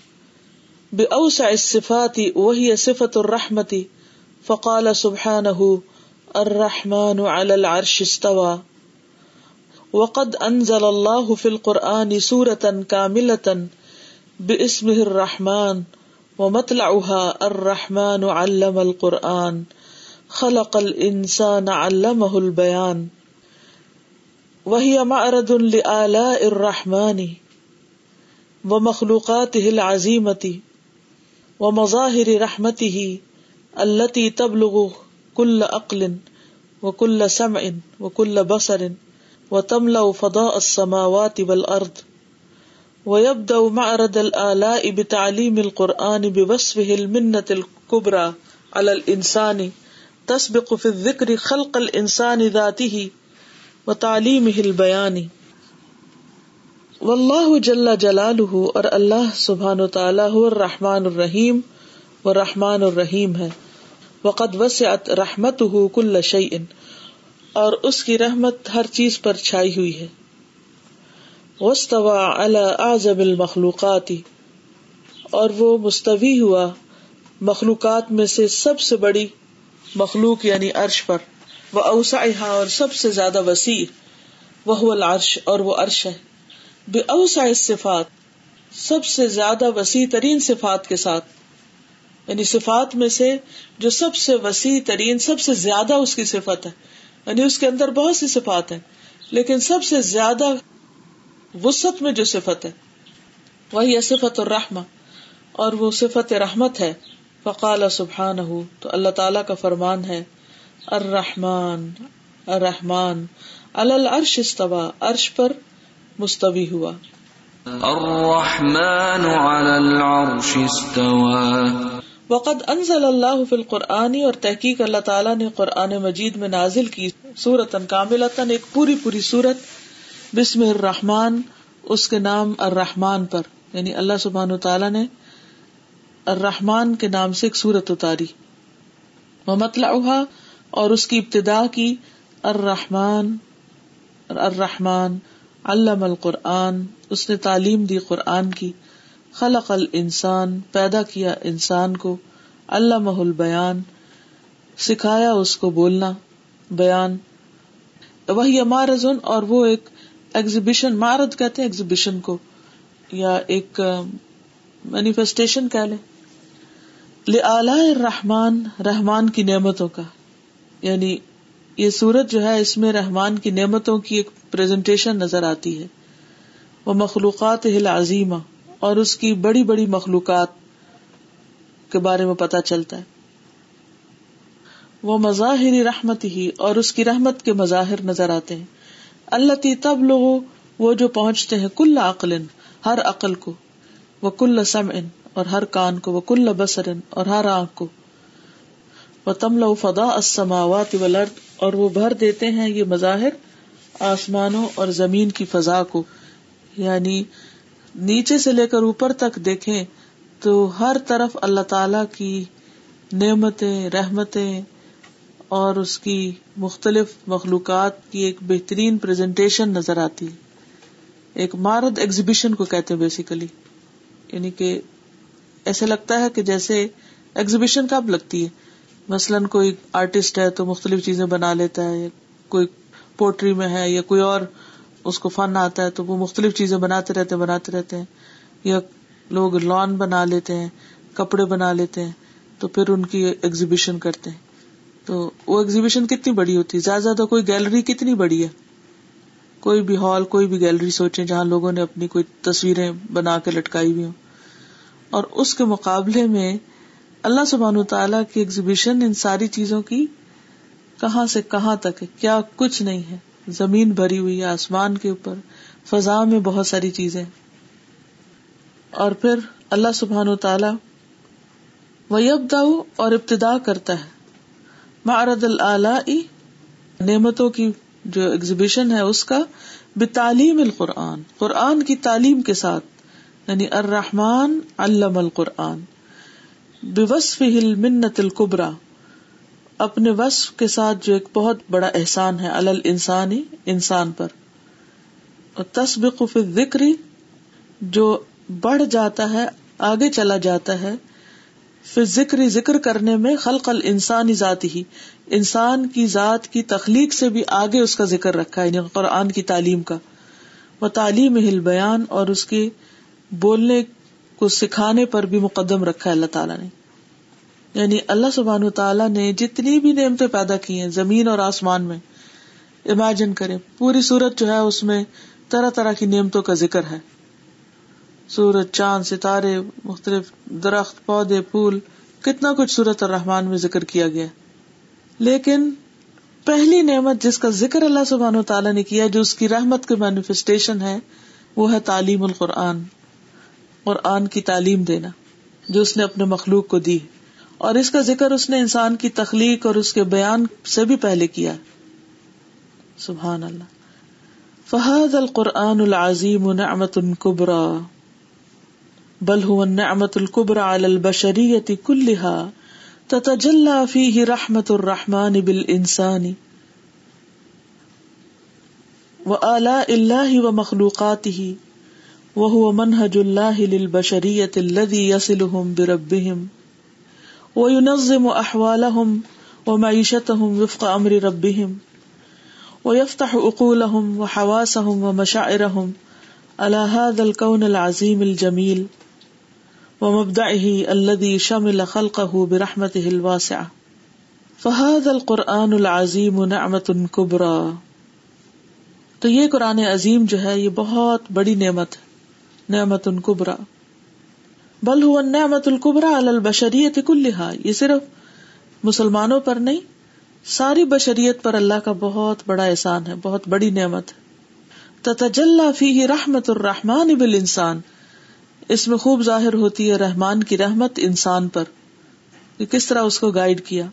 باوسع الصفات وهي صفة الرحمة فقال سبحانه، الرحمن على العرش استوى. وقد انزل الله في القرآن سورة كاملة باسمه الرحمن، ومطلعها الرحمن علم القرآن، خلق الانسان علمه البيان. وهي معرض لآلاء الرحمن و مخلوقات ہل عظیمتی و مظاہر رحمتی ہی التی تبلغ کل عقل و کل سمع و کل بصر و تملا فضاء السماوات والارض ويبدأ معرض الآلاء بتعليم القرآن بوصفه المنة الكبرى على الإنسان تسبق في الذكر خلق الإنسان ذاته وتعليمه البيان. واللہ جل جلالہ اور اللہ سبحان و تعالیٰ الرحمن الرحیم و رحمان الرحیم ہے۔ وقد وسعت رحمت کل شعین اور اس کی رحمت ہر چیز پر چھائی ہوئی ہے۔ وسطوا علی اعظم المخلوقات، اور وہ مستوی ہوا مخلوقات میں سے سب سے بڑی مخلوق یعنی عرش پر وہ اوسا اور سب سے زیادہ وسیع وہ العرش، اور وہ عرش ہے۔ بے اوسا صفات سب سے زیادہ وسیع ترین صفات کے ساتھ۔ یعنی صفات میں سے جو سب سے وسیع ترین، سب سے زیادہ اس کی صفت ہے۔ یعنی اس کے اندر بہت سی صفات ہیں، لیکن سب سے زیادہ وسط میں جو صفت ہے، وہی صفت الرحمہ۔ اور وہ صفت رحمت ہے۔ فقال سبحان ہو تو اللہ تعالی کا فرمان ہے، الرحمن الرحمن الرش استوا عرش پر مستوی ہوا۔ الرحمن على العرش استوى وقد انزل اللہ فی القرآن اور تحقیق اللہ تعالیٰ نے قرآن مجید میں نازل کی سورت کاملتن ایک پوری پوری سورت بسم الرحمن، اس کے نام الرحمن پر یعنی اللہ سبحان تعالیٰ نے الرحمن کے نام سے ایک سورت اتاری۔ وہ مطلع اور اس کی ابتدا کی الرحمن الرحمن، علم القرآن، اس نے تعلیم دی قرآن کی۔ خلق الانسان، پیدا کیا انسان کو علامہ البیان، سکھایا اس کو بولنا، بیان۔ وہی مارزن اور وہ ایک ایگزیبیشن مارد کہتے ہیں ایگزیبیشن کو، یا ایک مینیفیسٹیشن کہہ لے رحمان رحمان کی نعمتوں کا۔ یعنی یہ سورت جو ہے، اس میں رحمان کی نعمتوں کی ایک پریزنٹیشن نظر آتی ہے۔ وہ مخلوقات ہل عظیمہ اور اس کی بڑی بڑی مخلوقات کے بارے میں پتا چلتا ہے۔ وہ مظاہر رحمت ہی اور اس کی رحمت کے مظاہر نظر آتے ہیں۔ اللہ تی تب لوگ وہ جو پہنچتے ہیں کل عقل ہر عقل کو، وہ کل سم اور ہر کان کو، وہ کل بسر اور ہر آنکھ کو۔ وہ تمل فدا اسماوات ولرد اور وہ بھر دیتے ہیں یہ مظاہر آسمانوں اور زمین کی فضا کو۔ یعنی نیچے سے لے کر اوپر تک دیکھیں تو ہر طرف اللہ تعالی کی نعمتیں، رحمتیں اور اس کی مختلف مخلوقات کی ایک بہترین پریزنٹیشن نظر آتی۔ ہے ایک مارد ایگزیبیشن کو کہتے ہیں بیسیکلی یعنی کہ ایسے لگتا ہے کہ جیسے ایگزیبیشن کب لگتی ہے؟ مثلاً کوئی آرٹسٹ ہے تو مختلف چیزیں بنا لیتا ہے، کوئی پوٹری میں ہے یا کوئی اور اس کو فن آتا ہے تو وہ مختلف چیزیں بناتے رہتے بناتے رہتے ہیں۔ یا لوگ لان بنا لیتے ہیں، کپڑے بنا لیتے ہیں، تو پھر ان کی ایگزیبیشن کرتے ہیں۔ تو وہ ایگزیبیشن کتنی بڑی ہوتی ہے؟ زیادہ زیادہ کوئی گیلری کتنی بڑی ہے؟ کوئی بھی ہال کوئی بھی گیلری سوچے جہاں لوگوں نے اپنی کوئی تصویریں بنا کے لٹکائی ہوئی ہوں۔ اور اس کے مقابلے میں اللہ سبحان تعالیٰ کی ایگزیبیشن ان ساری چیزوں کی کہاں سے کہاں تک ہے؟ کیا کچھ نہیں ہے؟ زمین بھری ہوئی ہے آسمان کے اوپر، فضا میں بہت ساری چیزیں۔ اور پھر اللہ سبحان تعالی ویب اور ابتدا کرتا ہے۔ معرض العلی نعمتوں کی جو ایگزیبیشن ہے اس کا بتعلیم القرآن۔ قرآن کی تعلیم کے ساتھ یعنی الرحمن علم القرآن۔ بےوصف ہل منت القبرا اپنے وصف کے ساتھ جو ایک بہت بڑا احسان ہے الل انسانی انسان پر۔ اور تصبق ذکری جو بڑھ جاتا ہے، آگے چلا جاتا ہے پھر ذکر ذکر کرنے میں خلق ال انسانی ذات ہی۔ انسان کی ذات کی تخلیق سے بھی آگے اس کا ذکر رکھا ہے یعنی قرآن کی تعلیم کا۔ وہ تعلیم ہل بیان اور اس کی بولنے کو سکھانے پر بھی مقدم رکھا ہے اللہ تعالیٰ نے۔ یعنی اللہ سبحان تعالیٰ نے جتنی بھی نعمتیں پیدا کی ہیں زمین اور آسمان میں امیجن کرے پوری صورت جو ہے اس میں طرح طرح کی نعمتوں کا ذکر ہے۔ سورج، چاند، ستارے، مختلف درخت، پودے، پھول، کتنا کچھ سورت الرحمان میں ذکر کیا گیا۔ لیکن پہلی نعمت جس کا ذکر اللہ سبحانہ و تعالیٰ نے کیا، جو اس کی رحمت کی مینیفیسٹیشن ہے، وہ ہے تعلیم القرآن۔ قرآن کی تعلیم دینا، جو اس نے اپنے مخلوق کو دی۔ اور اس کا ذکر اس نے انسان کی تخلیق اور اس کے بیان سے بھی پہلے کیا سبحان اللہ۔ فہد القرآن العظیم نعمت القبرا بل هو النعمت القبرا على البشریت كلها، تتجلى فيه رحمت الرحمن بالانسان وآلاء الله ومخلوقاته، وهو منهج الله للبشرية الذي يصلهم بربهم۔ وينظم أحوالهم ومعيشتهم وفق أمر ربهم ويفتح عقولهم وحواسهم ومشاعرهم على هذا الكون العظيم الجميل ومبدعه الذي شمل خلقه برحمته الواسعة فهذا القرآن العظيم نعمة كبرى تو یہ قرآن عظیم جو ہے، یہ بہت بڑی نعمت ہے، نعمت کبرا۔ بل ہوا نعمت القبرا البشریت کلحا یہ صرف مسلمانوں پر نہیں، ساری بشریت پر اللہ کا بہت بڑا احسان ہے، بہت بڑی نعمت تتجلا فی رحمت الرحمان بل انسان اس میں خوب ظاہر ہوتی ہے رحمان کی رحمت انسان پر۔ کہ کس طرح اس کو گائیڈ کیا؟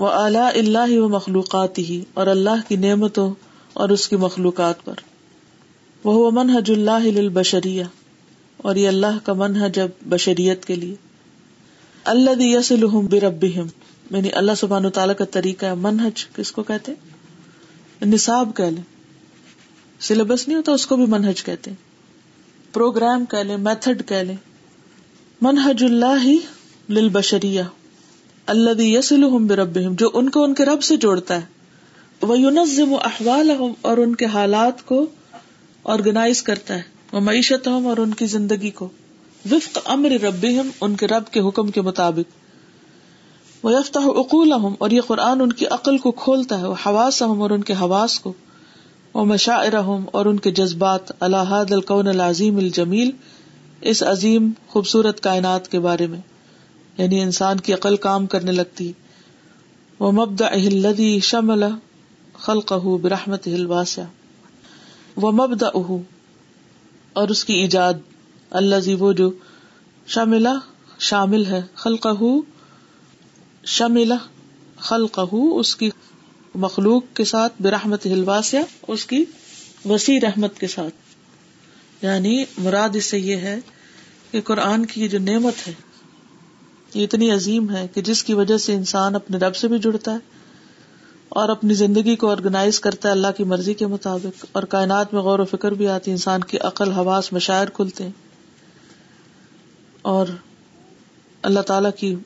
وہ اعلی اللہ و مخلوقات ہی اور اللہ کی نعمتوں اور اس کی مخلوقات پر۔ وہ منحج اللہ البشریہ اور یہ اللہ کا من ہے جب بشریت کے لیے۔ اللہ یس الحم برب یعنی اللہ سبحان تعالیٰ کا طریقہ ہے منہج کس کو کہتے نصاب کہہ لیں۔ سلیبس نہیں ہوتا، اس کو بھی منہج کہتے پروگرام کہہ لیں، میتھڈ کہہ لیں۔ منہج اللہ ہی لل اللہ یس الحم برب جو ان کو ان کے رب سے جوڑتا ہے۔ وہ یونزم احوال اور ان کے حالات کو آرگنائز کرتا ہے۔ وہ معیشت ہم اور ان کی زندگی کو۔ وفق امر رب ان کے رب کے حکم کے مطابق۔ وہ یفتہ اقول اور یہ قرآن ان کی عقل کو کھولتا ہے۔ وہ حواس ہم اور ان کے حواس کو۔ وہ مشاعر اور ان کے جذبات۔ الحاد القون العظیم الجمیل، اس عظیم خوبصورت کائنات کے بارے میں۔ یعنی انسان کی عقل کام کرنے لگتی۔ وہ مبدا اہلدی شمل خلق برحمت الواسع۔ وہ مبدا اور اس کی ایجاد اللہ زی وہ جو شاملہ، شامل ہے خلق شاملہ خلق اس کی مخلوق کے ساتھ، برحمت ہلواسیا اس کی وسیع رحمت کے ساتھ۔ یعنی مراد اس سے یہ ہے کہ قرآن کی جو نعمت ہے، یہ اتنی عظیم ہے کہ جس کی وجہ سے انسان اپنے رب سے بھی جڑتا ہے اور اپنی زندگی کو آرگنائز کرتا ہے اللہ کی مرضی کے مطابق اور کائنات میں غور و فکر بھی آتی انسان کی عقل، حواس، مشاعر کھلتے ہیں۔ اور اللہ تعالی کی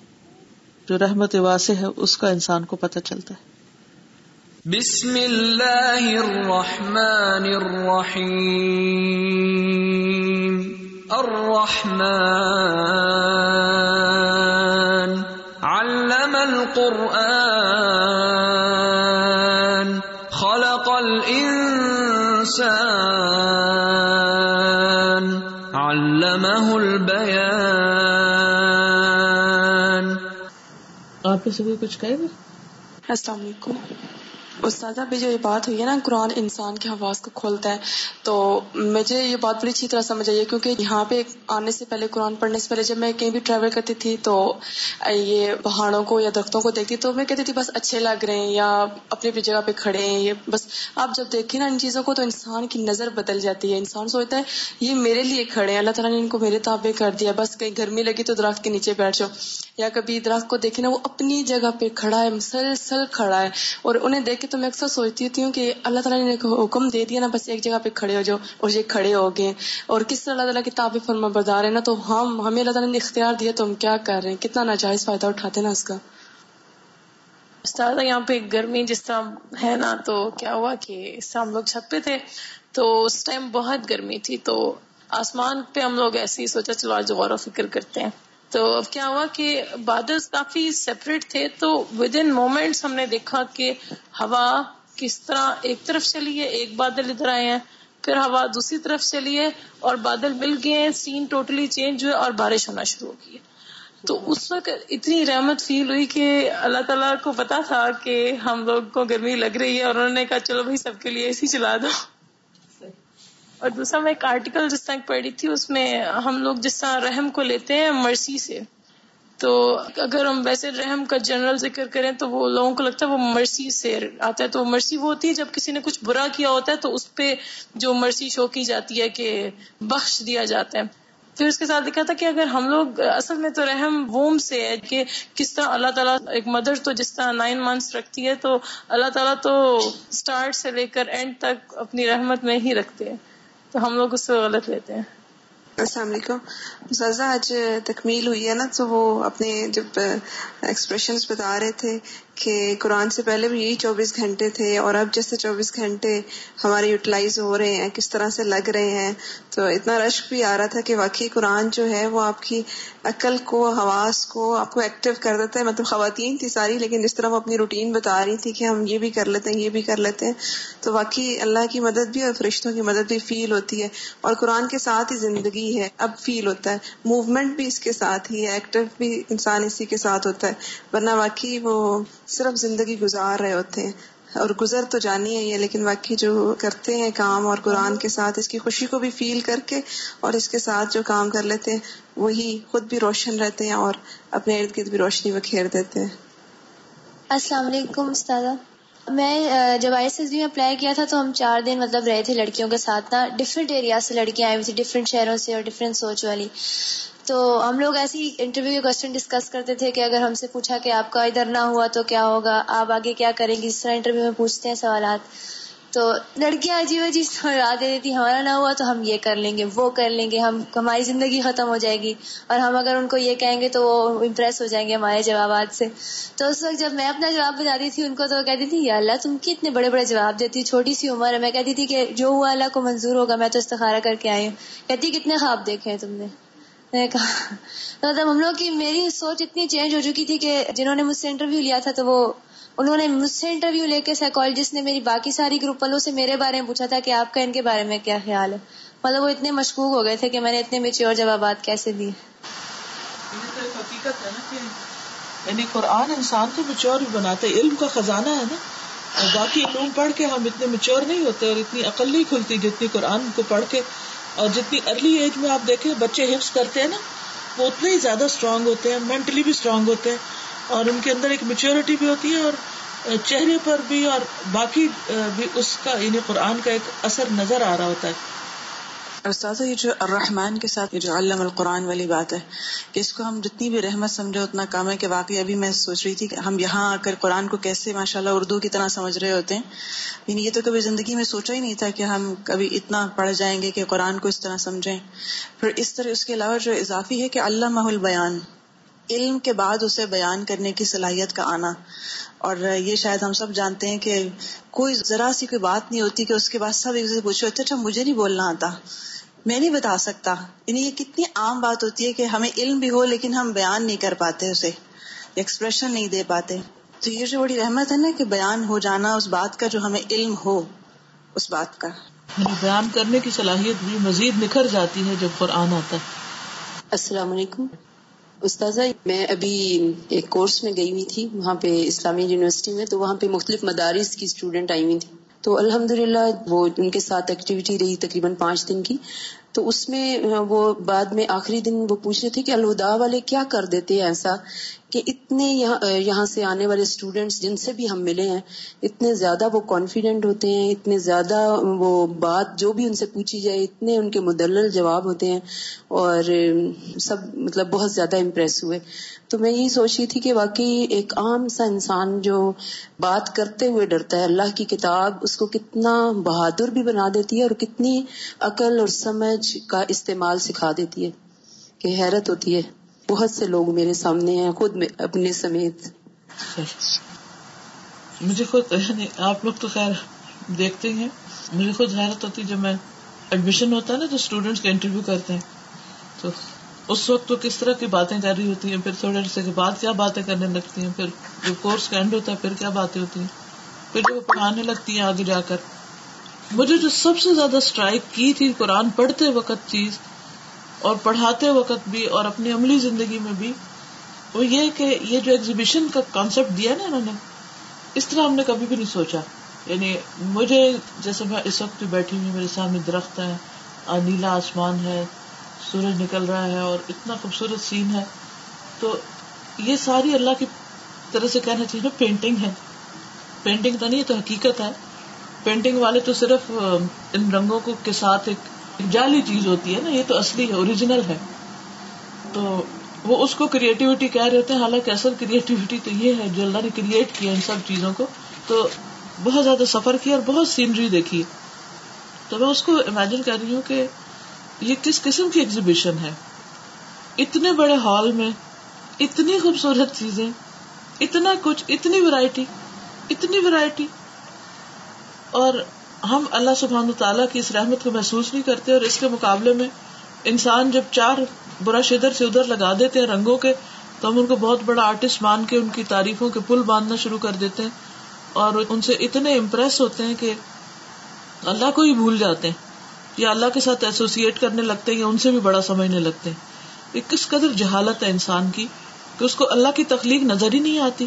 جو رحمت واسع ہے، اس کا انسان کو پتہ چلتا ہے۔ بسم اللہ الرحمن الرحیم۔ الرحمن علم القرآن۔ آپ سے بھی کچھ کہے گا السلام علیکم. استاذہ پہ جو یہ بات ہوئی ہے نا، قرآن انسان کے حواس کو کھولتا ہے، تو مجھے یہ بات بڑی اچھی طرح سمجھ آئی ہے، کیونکہ یہاں پہ آنے سے پہلے، قرآن پڑھنے سے پہلے جب میں کہیں بھی ٹریول کرتی تھی، تو یہ پہاڑوں کو یا درختوں کو دیکھتی، تو میں کہتی تھی بس اچھے لگ رہے ہیں یا اپنی اپنی جگہ پہ کھڑے ہیں، یہ بس۔ آپ جب دیکھیں نا ان چیزوں کو، تو انسان کی نظر بدل جاتی ہے۔ انسان سوچتا ہے، یہ میرے لیے کھڑے ہیں، اللہ تعالیٰ نے ان کو میرے تابع کر دیا۔ بس کہیں گرمی لگی تو درخت کے نیچے بیٹھ جاؤ۔ یا کبھی درخت کو دیکھے نا، وہ اپنی جگہ پہ کھڑا ہے، مسلسل کھڑا ہے، اور انہیں دیکھ کے تو میں اکثر سوچتی ہوتی ہوں کہ اللہ تعالیٰ نے حکم دے دیا نا، بس ایک جگہ پہ کھڑے ہو جاؤ اور یہ کھڑے ہو گئے۔ اور کس طرح اللہ تعالیٰ کی تاب فرما بردار ہے نا، تو ہم، ہمیں اللہ تعالیٰ نے اختیار دیا، تو ہم کیا کر رہے ہیں؟ کتنا ناجائز فائدہ اٹھاتے نا اس کا۔ استاد، یہاں پہ گرمی جس طرح ہے نا، تو کیا ہوا کہ اس طرح ہم لوگ چھت پہ تھے، تو اس ٹائم بہت گرمی تھی، تو آسمان پہ ہم لوگ ایسے ہی سوچا، چلو آج غور و فکر کرتے ہیں۔ تو اب کیا ہوا کہ بادل کافی سیپریٹ تھے، تو ود ان مومنٹس ہم نے دیکھا کہ ہوا کس طرح ایک طرف چلی ہے، ایک بادل ادھر آئے ہیں، پھر ہوا دوسری طرف چلی ہے اور بادل مل گئے ہیں سین ٹوٹلی چینج ہوئے اور بارش ہونا شروع ہو گئی ہے۔ تو اس وقت اتنی رحمت فیل ہوئی کہ اللہ تعالیٰ کو پتا تھا کہ ہم لوگ کو گرمی لگ رہی ہے اور انہوں نے کہا، چلو بھائی، سب کے لیے اے سی چلا دو۔ اور دوسرا، میں ایک آرٹیکل جس طرح پڑھی تھی، اس میں ہم لوگ جس طرح رحم کو لیتے ہیں مرسی سے، تو اگر ہم ویسے رحم کا جنرل ذکر کریں تو وہ لوگوں کو لگتا ہے وہ مرسی سے آتا ہے، تو مرسی وہ ہوتی ہے جب کسی نے کچھ برا کیا ہوتا ہے تو اس پہ جو مرسی شو کی جاتی ہے کہ بخش دیا جاتا ہے۔ پھر اس کے ساتھ لکھا تھا کہ اگر ہم لوگ اصل میں تو رحم ووم سے ہے کہ کس طرح اللہ تعالیٰ ایک مدر تو جس طرح نائن منتھس رکھتی ہے، تو اللہ تعالیٰ تو اسٹارٹ سے لے کر اینڈ تک اپنی رحمت میں ہی رکھتے ہیں۔ تو ہم لوگ اس سے غلط لیتے ہیں۔ السلام علیکم۔ سازا آج تکمیل ہوئی ہے نا، تو وہ اپنے جب ایکسپریشن بتا رہے تھے کہ قرآن سے پہلے بھی یہی چوبیس گھنٹے تھے اور اب جیسے چوبیس گھنٹے ہمارے یوٹیلائز ہو رہے ہیں، کس طرح سے لگ رہے ہیں۔ تو اتنا رشک بھی آ رہا تھا کہ واقعی قرآن جو ہے وہ آپ کی عقل کو، حواس کو آپ کو ایکٹیو کر دیتا ہے۔ مطلب خواتین تھی ساری، لیکن جس طرح وہ اپنی روٹین بتا رہی تھی کہ ہم یہ بھی کر لیتے ہیں، یہ بھی کر لیتے ہیں، تو واقعی اللہ کی مدد بھی اور فرشتوں کی مدد بھی فیل ہوتی ہے۔ اور قرآن کے ساتھ ہی زندگی ہے، اب فیل ہوتا ہے۔ موومنٹ بھی اس کے ساتھ ہی ہے ایکٹیو بھی انسان اسی کے ساتھ ہوتا ہے۔ ورنہ واقعی وہ صرف زندگی گزار رہے ہوتے ہیں۔ اور گزر تو جانی ہے یہ، لیکن باقی جو کرتے ہیں کام اور قرآن کے ساتھ، اس کی خوشی کو بھی فیل کر کے اور اس کے ساتھ جو کام کر لیتے ہیں، وہی خود بھی روشن رہتے ہیں اور اپنے ارد گرد بھی روشنی بکھیر دیتے ہیں۔ السلام علیکم استاد میں جب آئی ایس ایس بی میں اپلائی کیا تھا تو ہم چار دن مطلب رہے تھے لڑکیوں کے ساتھ، نا ڈفرینٹ ایریا سے لڑکیاں آئی ہوئی تھیں ڈفرینٹ شہروں سے اور ڈفرینٹ سوچ والی۔ تو ہم لوگ ایسے ہی انٹرویو کے کوشچن ڈسکس کرتے تھے کہ اگر ہم سے پوچھا کہ آپ کا ادھر نہ ہوا تو کیا ہوگا، آپ آگے کیا کریں گے جس طرح انٹرویو میں پوچھتے ہیں سوالات۔ تو لڑکیاں عجیب عجیب سوالات دے دیتی، ہمارا نہ ہوا تو ہم یہ کر لیں گے، وہ کر لیں گے، ہم، ہماری زندگی ختم ہو جائے گی۔ اور ہم اگر ان کو یہ کہیں گے تو وہ امپریس ہو جائیں گے ہمارے جوابات سے۔ تو اس وقت جب میں اپنا جواب بتاتی تھی ان کو، تو کہتی تھی، یا اللہ، تم کی اتنے بڑے بڑے جواب دیتی، چھوٹی سی عمر ہے۔ میں کہتی تھی کہ جو ہوا اللہ کو منظور ہوگا، میں تو استخارہ کر کے آئی ہوں۔ کہتی کتنے خواب دیکھے ہیں تم نے؟ میں نے کہا مطلب ہم لوگ کی میری سوچ اتنی چینج ہو چکی تھی کہ جنہوں نے مجھ سے انٹرویو لیا تھا تو وہ انہوں نے مجھ سے انٹرویو لے کے سائیکالوجسٹ نے میری باقی ساری گروپ والوں سے میرے بارے میں پوچھا تھا کہ آپ کا ان کے بارے میں کیا خیال ہے۔ مطلب وہ اتنے مشکوک ہو گئے تھے کہ میں نے اتنے میچیور جوابات کیسے دیے۔ یعنی قرآن انسان کو میچور بھی بناتے علم کا خزانہ ہے نا۔ اور باقی علوم پڑھ کے ہم اتنے میچور نہیں ہوتے اور اتنی عقل نہیں کھلتی جتنی قرآن کو پڑھ کے۔ اور جتنی ارلی ایج میں آپ دیکھیں، بچے حفظ کرتے ہیں نا، وہ اتنے ہی زیادہ اسٹرانگ ہوتے ہیں مینٹلی بھی اسٹرانگ ہوتے ہیں۔ اور ان کے اندر ایک میچورٹی بھی ہوتی ہے اور چہرے پر بھی اور باقی بھی اس کا یعنی قرآن کا ایک اثر نظر آ رہا ہوتا ہے۔ استاذہ، یہ جو الرحمان کے ساتھ یہ جو علم القرآن والی بات ہے، کہ اس کو ہم جتنی بھی رحمت سمجھے اتنا کام ہے کہ واقعی ابھی میں سوچ رہی تھی کہ ہم یہاں آ کر قرآن کو کیسے ماشاء اللہ اردو کی طرح سمجھ رہے ہوتے ہیں۔ یعنی یہ تو کبھی زندگی میں سوچا ہی نہیں تھا کہ ہم کبھی اتنا پڑھ جائیں گے کہ قرآن کو اس طرح سمجھیں۔ پھر اس طرح اس کے علاوہ جو اضافی ہے کہ اللہ محل بیان علم کے بعد اسے بیان کرنے کی صلاحیت کا آنا۔ اور یہ شاید ہم سب جانتے ہیں کہ کوئی ذرا سی کوئی بات نہیں ہوتی کہ اس کے بعد سب ایک سے پوچھو اچھا مجھے نہیں بولنا آتا میں نہیں بتا سکتا۔ یعنی یہ کتنی عام بات ہوتی ہے کہ ہمیں علم بھی ہو لیکن ہم بیان نہیں کر پاتے اسے ایکسپریشن نہیں دے پاتے۔ تو یہ جو بڑی رحمت ہے نا کہ بیان ہو جانا اس بات کا جو ہمیں علم ہو اس بات کا۔ یعنی بیان کرنے کی صلاحیت بھی مزید نکھر جاتی ہے جب قرآن آتا ہے۔ السلام علیکم۔ استاذہ، میں ابھی ایک کورس میں گئی ہوئی تھی، وہاں پہ اسلامی یونیورسٹی میں، تو وہاں پہ مختلف مدارس کی اسٹوڈنٹ آئی ہوئی تھی تو الحمد للہ وہ ان کے ساتھ ایکٹیویٹی رہی تقریباً پانچ دن کی۔ تو اس میں وہ بعد میں آخری دن وہ پوچھ رہے تھے کہ الہدا والے کیا کر دیتے ہیں ایسا کہ اتنے یہاں سے آنے والے اسٹوڈینٹس جن سے بھی ہم ملے ہیں، اتنے زیادہ وہ کانفیڈینٹ ہوتے ہیں، اتنے زیادہ وہ بات جو بھی ان سے پوچھی جائے، اتنے ان کے مدلل جواب ہوتے ہیں اور سب مطلب بہت زیادہ امپریس ہوئے۔ تو میں یہی سوچ رہی تھی کہ واقعی ایک عام سا انسان جو بات کرتے ہوئے ڈرتا ہے، اللہ کی کتاب اس کو کتنا بہادر بھی بنا دیتی ہے اور کتنی عقل اور سمجھ لفظ کا استعمال سکھا دیتی ہے کہ حیرت ہوتی ہے۔ بہت سے لوگ میرے سامنے ہیں، خود میں، اپنے سمیت۔ مجھے خود یعنی آپ لوگ تو خیر دیکھتے ہیں۔ مجھے خود حیرت ہوتی جب میں ایڈمیشن ہوتا ہے نا جو اسٹوڈینٹس کا انٹرویو کرتے ہیں۔ تو اس وقت تو کس طرح کی باتیں کر رہی ہوتی ہیں؟ پھر تھوڑے عرصے کے بعد کیا باتیں کرنے لگتی ہیں؟ پھر جو کورس کا اینڈ ہوتا ہے، پھر کیا باتیں ہوتی ہیں؟ پھر جو پڑھانے لگتی ہیں آگے جا کر۔ مجھے جو سب سے زیادہ اسٹرائک کی تھی قرآن، پڑھتے وقت چیز اور پڑھاتے وقت بھی اور اپنی عملی زندگی میں بھی، وہ یہ کہ یہ جو ایگزیبیشن کا کانسیپٹ دیا نا انہوں نے، اس طرح ہم نے کبھی بھی نہیں سوچا۔ یعنی مجھے جیسے میں اس وقت بھی بیٹھی ہوئی میرے سامنے درخت ہے نیلا آسمان ہے، سورج نکل رہا ہے اور اتنا خوبصورت سین ہے۔ تو یہ ساری اللہ کی طرح سے کہنا چاہیے نا پینٹنگ ہے۔ پینٹنگ تو نہیں تو حقیقت ہے۔ پینٹنگ والے تو صرف ان رنگوں کو، کے ساتھ ایک جعلی چیز ہوتی ہے نا، یہ تو اصلی ہے، اوریجنل ہے۔ تو وہ اس کو کریٹیوٹی کہہ رہے ہوتے ہیں، حالانکہ اصل کریٹیوٹی تو یہ ہے، جو اللہ نے کریٹ کیا ان سب چیزوں کو۔ تو بہت زیادہ سفر کیا اور بہت سینری دیکھی۔ تو میں اس کو امیجن کر رہی ہوں کہ یہ کس قسم کی ایگزیبیشن ہے۔ اتنے بڑے ہال میں، اتنی خوبصورت چیزیں، اتنا کچھ، اتنی ویرائٹی اتنی ویرائٹی اور ہم اللہ سبحان تعالیٰ کی اس رحمت کو محسوس نہیں کرتے اور اس کے مقابلے میں انسان جب چار برش ادھر سے ادھر لگا دیتے ہیں رنگوں کے، تو ہم ان کو بہت بڑا آرٹسٹ مان کے ان کی تعریفوں کے پل باندھنا شروع کر دیتے ہیں اور ان سے اتنے امپریس ہوتے ہیں کہ اللہ کو ہی بھول جاتے ہیں یا اللہ کے ساتھ ایسوسیٹ کرنے لگتے ہیں یا ان سے بھی بڑا سمجھنے لگتے ہیں۔ یہ کس قدر جہالت ہے انسان کی کہ اس کو اللہ کی تخلیق نظر ہی نہیں آتی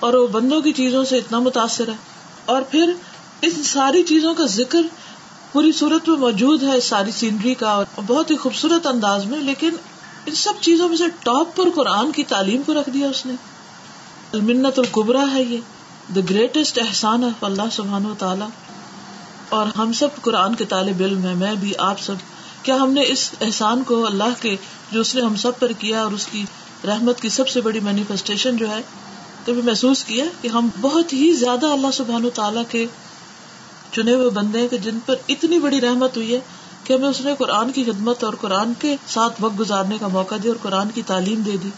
اور وہ بندوں کی چیزوں سے اتنا متاثر ہے۔ اور پھر ان ساری چیزوں کا ذکر پوری صورت میں موجود ہے، ساری سینری کا اور بہت ہی خوبصورت انداز میں، لیکن ان سب چیزوں میں سے ٹاپ پر قرآن کی تعلیم کو رکھ دیا اس نے۔ المنت القبرا ہے یہ دا گریٹسٹ احسان ہے اللہ سبحان و تعالی۔ اور ہم سب قرآن کے طالب علم ہے میں بھی، آپ سب۔ کیا ہم نے اس احسان کو اللہ کے، جو اس نے ہم سب پر کیا اور اس کی رحمت کی سب سے بڑی مینیفیسٹیشن جو ہے، کبھی محسوس کیا کہ ہم بہت ہی زیادہ اللہ سبحان و تعالیٰ کے چنے ہوئے بندے ہیں کہ جن پر اتنی بڑی رحمت ہوئی ہے کہ ہمیں اس نے قرآن کی خدمت اور قرآن کے ساتھ وقت گزارنے کا موقع دیا اور قرآن کی تعلیم دے دی۔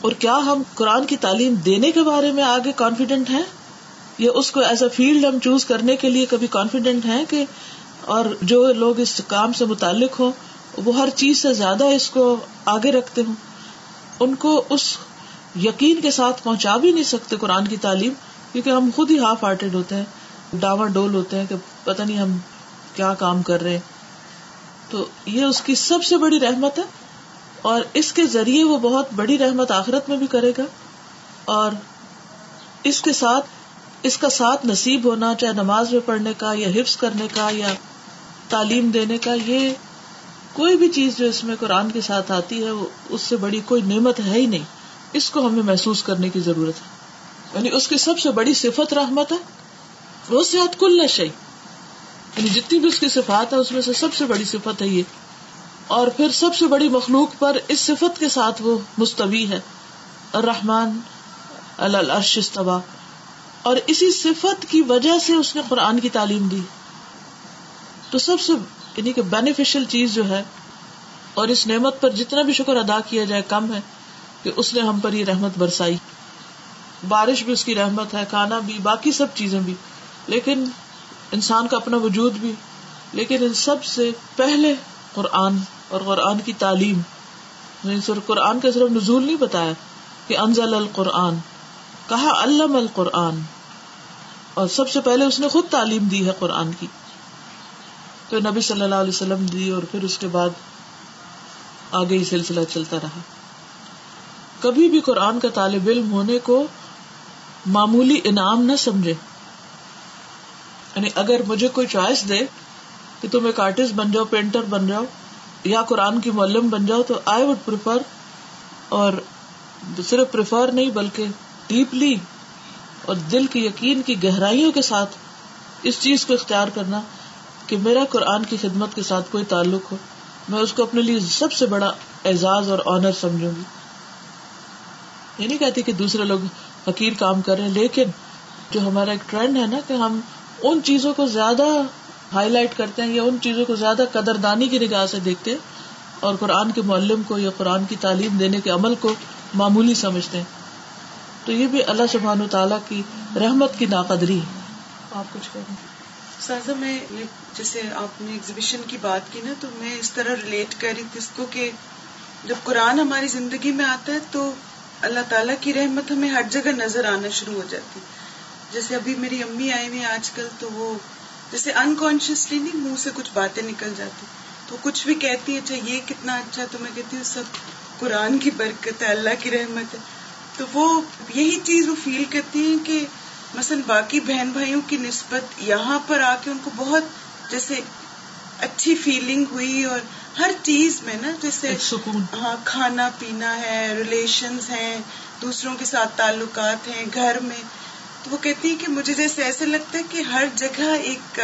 اور کیا ہم قرآن کی تعلیم دینے کے بارے میں آگے کانفیڈینٹ ہیں؟ یا اس کو ایز اے فیلڈ ہم چوز کرنے کے لیے کبھی کانفیڈینٹ ہیں کہ اور جو لوگ اس کام سے متعلق ہوں، وہ ہر چیز سے زیادہ اس کو آگے رکھتے ہوں؟ ان کو اس یقین کے ساتھ پہنچا بھی نہیں سکتے قرآن کی تعلیم، کیونکہ ہم خود ہی ہاف ہارٹیڈ ہوتے ہیں۔ ڈاوا ڈول ہوتے ہیں کہ پتہ نہیں ہم کیا کام کر رہے تو یہ اس کی سب سے بڑی رحمت ہے اور اس کے ذریعے وہ بہت بڑی رحمت آخرت میں بھی کرے گا۔ اور اس کے ساتھ، اس کا ساتھ نصیب ہونا، چاہے نماز میں پڑھنے کا یا حفظ کرنے کا یا تعلیم دینے کا، یہ کوئی بھی چیز جو اس میں قرآن کے ساتھ آتی ہے اس سے بڑی کوئی نعمت ہے ہی نہیں۔ اس کو ہمیں محسوس کرنے کی ضرورت ہے۔ یعنی اس کی سب سے بڑی صفت رحمت ہے۔ وہ صحت کل نشئی یعنی جتنی بھی اس کی صفات ہے اس میں سے سب سے بڑی صفت ہے یہ۔ اور پھر سب سے بڑی مخلوق پر اس صفت کے ساتھ وہ مستوی ہے۔ الرحمن استوا اور اسی صفت کی وجہ سے اس نے قرآن کی تعلیم دی۔ تو سب سے یعنی کہ بینیفیشل چیز جو ہے، اور اس نعمت پر جتنا بھی شکر ادا کیا جائے، کم ہے کہ اس نے ہم پر یہ رحمت برسائی۔ بارش بھی اس کی رحمت ہے، کھانا بھی، باقی سب چیزیں بھی۔ لیکن انسان کا اپنا وجود بھی، لیکن ان سب سے پہلے قرآن اور قرآن کی تعلیم یعنی قرآن کا صرف نزول نہیں بتایا کہ انزل القرآن، کہا علم القرآن، اور سب سے پہلے اس نے خود تعلیم دی ہے قرآن کی۔ تو نبی صلی اللہ علیہ وسلم دی اور پھر اس کے بعد آگے ہی سلسلہ چلتا رہا۔ کبھی بھی قرآن کا طالب علم ہونے کو معمولی انعام نہ سمجھے۔ یعنی اگر مجھے کوئی چوائس دے کہ تم ایک آرٹسٹ بن جاؤ، پینٹر بن جاؤ، یا قرآن کی معلم بن جاؤ، تو آئی وڈ پریفر اور صرف پریفر نہیں بلکہ ڈیپلی اور دل کی یقین کی گہرائیوں کے ساتھ اس چیز کو اختیار کرنا کہ میرا قرآن کی خدمت کے ساتھ کوئی تعلق ہو۔ میں اس کو اپنے لیے سب سے بڑا اعزاز اور آنر سمجھوں گی۔ یہ نہیں کہتی کہ دوسرے لوگ حقیر کام کر رہے ہیں، لیکن جو ہمارا ایک ٹرینڈ ہے نا کہ ہم ان چیزوں کو زیادہ ہائی لائٹ کرتے ہیں یا ان چیزوں کو زیادہ قدردانی کی نگاہ سے دیکھتے ہیں اور قرآن کے معلم کو یا قرآن کی تعلیم دینے کے عمل کو معمولی سمجھتے ہیں۔ تو یہ بھی اللہ سبحان و تعالیٰ کی رحمت کی ناقدری ہے۔ آپ کچھ کہیں سازا، میں جیسے آپ نے ایگزیبیشن کی بات کی نا، تو میں اس طرح ریلیٹ کر رہی تھی اس کو کہ جب قرآن ہماری زندگی میں آتا ہے تو اللہ تعالیٰ کی رحمت ہمیں ہر جگہ نظر آنا شروع ہو جاتی جیسے ابھی میری امی آئی ہوئی آج کل تو وہ جیسے انکانشیسلی نہیں منہ سے کچھ باتیں نکل جاتی۔ تو کچھ بھی کہتی ہے اچھا یہ کتنا اچھا تو میں کہتی ہوں سب قرآن کی برکت ہے اللہ کی رحمت ہے۔ تو وہ یہی چیز وہ فیل کرتی ہیں کہ مثلا باقی بہن بھائیوں کی نسبت یہاں پر آ کے ان کو بہت جیسے اچھی فیلنگ ہوئی اور ہر چیز میں نا جیسے ہاں کھانا پینا ہے ریلیشنز ہیں دوسروں کے ساتھ تعلقات ہیں گھر میں تو وہ کہتی ہے کہ مجھے جیسے ایسے لگتا ہے کہ ہر جگہ ایک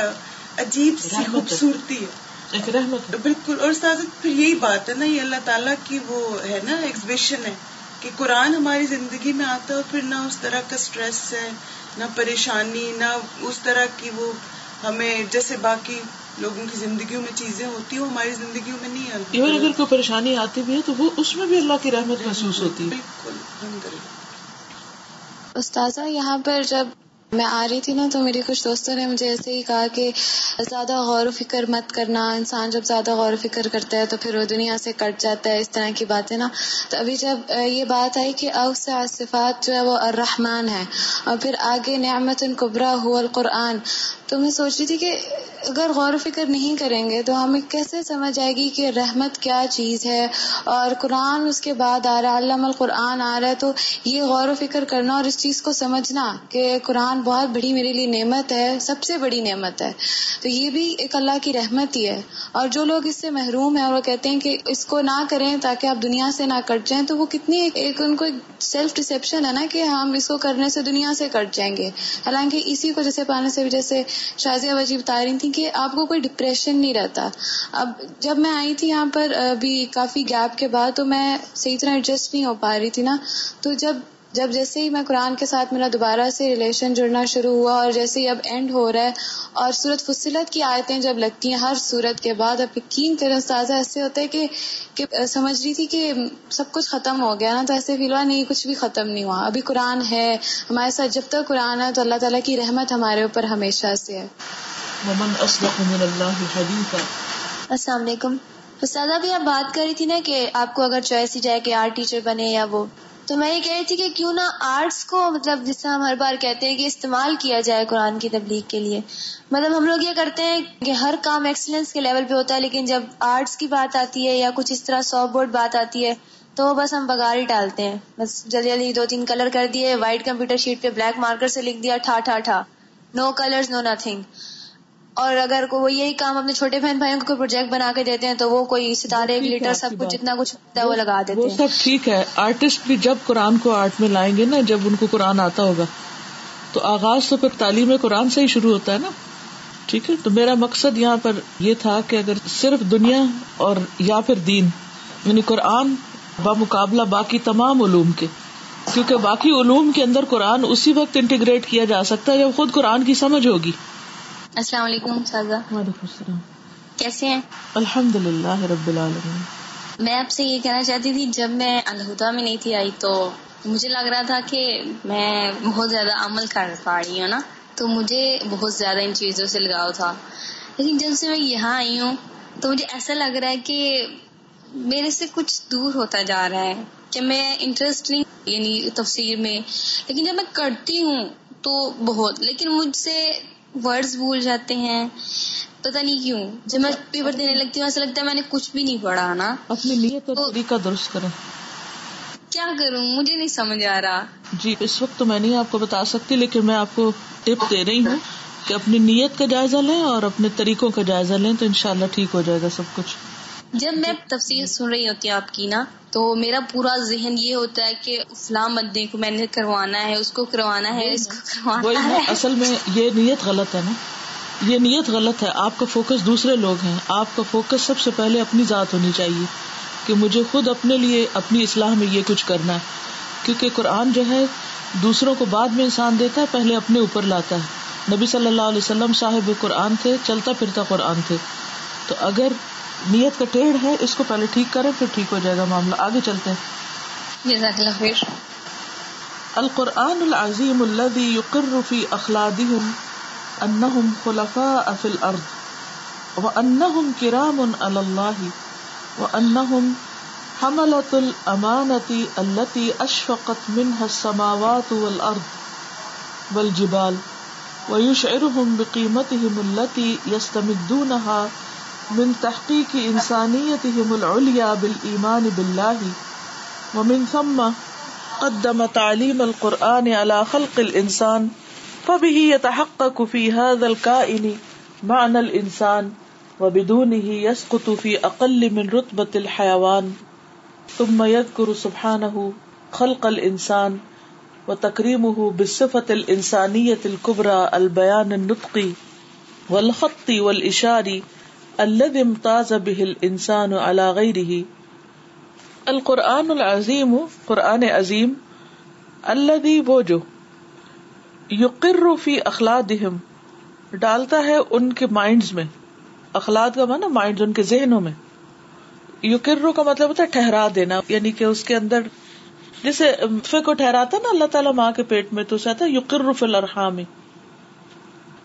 عجیب سی خوبصورتی ہے۔ ایک رحمت بالکل۔ اور ساتھ پھر یہی بات ہے نا یہ اللہ تعالیٰ کی وہ ہے نا ایگزیبیشن ہے کہ قرآن ہماری زندگی میں آتا ہے اور پھر نہ اس طرح کا اسٹریس ہے نہ پریشانی نہ اس طرح کی وہ ہمیں جیسے باقی لوگوں کی زندگیوں میں چیزیں ہوتی ہیں وہ ہماری زندگیوں میں نہیں آتی۔ ایون اگر کوئی پریشانی آتی بھی ہے تو وہ اس میں بھی اللہ کی رحمت محسوس ہوتی ہے۔ بالکل الحمد للہ استاذہ، یہاں پر جب میں آ رہی تھی نا تو میری کچھ دوستوں نے مجھے ایسے ہی کہا کہ زیادہ غور و فکر مت کرنا، انسان جب زیادہ غور و فکر کرتا ہے تو پھر وہ دنیا سے کٹ جاتا ہے، اس طرح کی باتیں نا۔ تو ابھی جب یہ بات آئی کہ اوس صفات جو ہے وہ الرحمان ہے اور پھر آگے نعمت القبرا ہو القرآن، تو میں سوچ رہی تھی کہ اگر غور و فکر نہیں کریں گے تو ہمیں کیسے سمجھ آئے گی کہ رحمت کیا چیز ہے؟ اور قرآن اس کے بعد آ رہا ہے علامہ القرآن آ رہا ہے، تو یہ غور و فکر کرنا اور اس چیز کو سمجھنا کہ قرآن بہت بڑی میرے لیے نعمت ہے، سب سے بڑی نعمت ہے۔ تو یہ بھی ایک اللہ کی رحمت ہی ہے۔ اور جو لوگ اس سے محروم ہیں اور وہ کہتے ہیں کہ اس کو نہ کریں تاکہ آپ دنیا سے نہ کٹ جائیں، تو وہ کتنی ایک ان کو سیلف ڈسپشن ہے نا کہ ہم اس کو کرنے سے دنیا سے کٹ جائیں گے۔ حالانکہ اسی کو جیسے پانے سے بھی جیسے شازیہ وجیب بتا رہی تھی کہ آپ کو کوئی ڈپریشن نہیں رہتا۔ اب جب میں آئی تھی یہاں پر ابھی کافی گیپ کے بعد تو میں صحیح طرح ایڈجسٹ نہیں ہو پا رہی تھی نا۔ تو جب جب جیسے ہی میں قرآن کے ساتھ میرا دوبارہ سے ریلیشن جڑنا شروع ہوا اور جیسے ہی اب اینڈ ہو رہا ہے اور سورت فصلت کی آیتیں جب لگتی ہیں ہر سورت کے بعد، اب یقین کریں استاذہ ایسے ہوتا ہے کہ کہ سمجھ رہی تھی کہ سب کچھ ختم ہو گیا نا، تو ایسے فیل ہوا نہیں، کچھ بھی ختم نہیں ہوا۔ ابھی قرآن ہے، ہمارے ساتھ جب تک قرآن ہے تو اللہ تعالیٰ کی رحمت ہمارے اوپر ہمیشہ سے ہے۔ السلام علیکم۔ استاذہ بھی آپ بات کر رہی تھی نا کہ آپ کو اگر چوائس ہی جائے کہ آرٹ ٹیچر بنے یا وہ، تو میں یہ کہہ رہی تھی کہ کیوں نہ آرٹس کو مطلب جس طرح ہم ہر بار کہتے ہیں کہ استعمال کیا جائے قرآن کی تبلیغ کے لیے۔ مطلب ہم لوگ یہ کرتے ہیں کہ ہر کام ایکسلنس کے لیول پہ ہوتا ہے، لیکن جب آرٹس کی بات آتی ہے یا کچھ اس طرح سافٹ بورڈ بات آتی ہے، تو بس ہم بگار ہی ڈالتے ہیں۔ بس جلدی جلدی دو تین کلر کر دیے وائٹ کمپیوٹر شیٹ پہ بلیک مارکر سے لکھ دیا، ٹھا ٹھا ٹھا۔ نو کلرز نو نتھنگ اور اگر وہ یہی کام اپنے چھوٹے بہن بھائیوں کو کوئی پروجیکٹ بنا کے دیتے ہیں تو وہ کوئی ستارے لیٹر سب کچھ جتنا کچھ ہوتا ہے وہ لگا دیتے وہ سب ٹھیک ہے۔ آرٹسٹ بھی جب قرآن کو آرٹ میں لائیں گے نا جب ان کو قرآن آتا ہوگا۔ تو آغاز تو پھر تعلیم قرآن سے ہی شروع ہوتا ہے نا۔ ٹھیک ہے؟ تو میرا مقصد یہاں پر یہ تھا کہ اگر صرف دنیا اور یا پھر دین یعنی قرآن بمقابلہ باقی تمام علوم کے۔ کیونکہ باقی علوم کے اندر قرآن اسی وقت انٹیگریٹ کیا جا سکتا ہے جب خود قرآن کی سمجھ ہوگی۔ السلام علیکم سازا۔ وعلیکم السلام۔ کیسے ہیں؟ الحمد للہ رب العالمین۔ میں آپ سے یہ کہنا چاہتی تھی جب میں الہدا میں نہیں تھی آئی تو مجھے لگ رہا تھا کہ میں بہت زیادہ عمل کر پا رہی ہوں نا تو مجھے بہت زیادہ ان چیزوں سے لگاؤ تھا۔ لیکن جب سے میں یہاں آئی ہوں تو مجھے ایسا لگ رہا ہے کہ میرے سے کچھ دور ہوتا جا رہا ہے کہ میں انٹرسٹ نہیں یعنی تفسیر میں۔ لیکن جب میں کرتی ہوں تو بہت لیکن مجھ سے ورڈز بھول جاتے ہیں۔ پتا نہیں کیوں جب میں پیپر دینے لگتی ہوں ایسا لگتا ہے میں نے کچھ بھی نہیں پڑھا نا۔ اپنی نیت اور طریقہ درست کریں۔ کیا کروں؟ مجھے نہیں سمجھ آ رہا۔ جی اس وقت تو میں نہیں آپ کو بتا سکتی لیکن میں آپ کو ٹپ دے رہی ہوں کہ اپنی نیت کا جائزہ لیں اور اپنے طریقوں کا جائزہ لیں تو انشاءاللہ ٹھیک ہو جائے گا سب کچھ۔ جب میں تفصیل سن رہی ہوتی ہوں آپ کی نا تو میرا پورا ذہن یہ ہوتا ہے کہ فلاں بندے کو میں نے کروانا ہے اس کو کروانا ہے اس کو کروانا ہے۔ اصل میں یہ نیت غلط ہے نا۔ یہ نیت غلط ہے۔ آپ کا فوکس دوسرے لوگ ہیں۔ آپ کا فوکس سب سے پہلے اپنی ذات ہونی چاہیے کہ مجھے خود اپنے لیے اپنی اصلاح میں یہ کچھ کرنا ہے۔ کیونکہ قرآن جو ہے دوسروں کو بعد میں انسان دیتا ہے پہلے اپنے اوپر لاتا ہے۔ نبی صلی اللہ علیہ وسلم صاحب قرآن تھے چلتا پھرتا قرآن تھے۔ تو اگر نیت کا ٹیڑھ ہے اس کو پہلے ٹھیک کرے پھر ٹھیک ہو جائے گا معاملہ۔ آگے چلتے ہیں۔ القرآن العظیم الذي يقر في اخلادهم انهم خلفاء في الارض وانهم كرام على الله وانهم حملة الامانة التي اشفقت منها السماوات والارض والجبال ويشعرهم بقيمتهم التي يستمدونها من تحقيق إنسانيتهم العليا بالإيمان بالله ومن ثم قدم تعليم القرآن على خلق الإنسان فبه يتحقق في هذا الكائن معنى الإنسان وبدونه يسقط في أقل من رتبة الحيوان ثم يذكر سبحانه خلق الإنسان وتكريمه بالصفة الإنسانية الكبرى البيان النطقي والخط والإشاري الذي امتاز به الإنسان على غيره. القرآن العظيم، قرآن عظیم، الذي وہ جو یقر فی اخلادہم ڈالتا ہے ان کے مائنڈز میں. اخلاق کا مانا مائنڈ ان کے ذہنوں میں. یقر کا مطلب ہوتا ہے ٹھہرا دینا یعنی کہ اس کے اندر جسے فے کو ٹھہراتا نا اللہ تعالیٰ ماں کے پیٹ میں، تو اسے آتا ہے یقر فی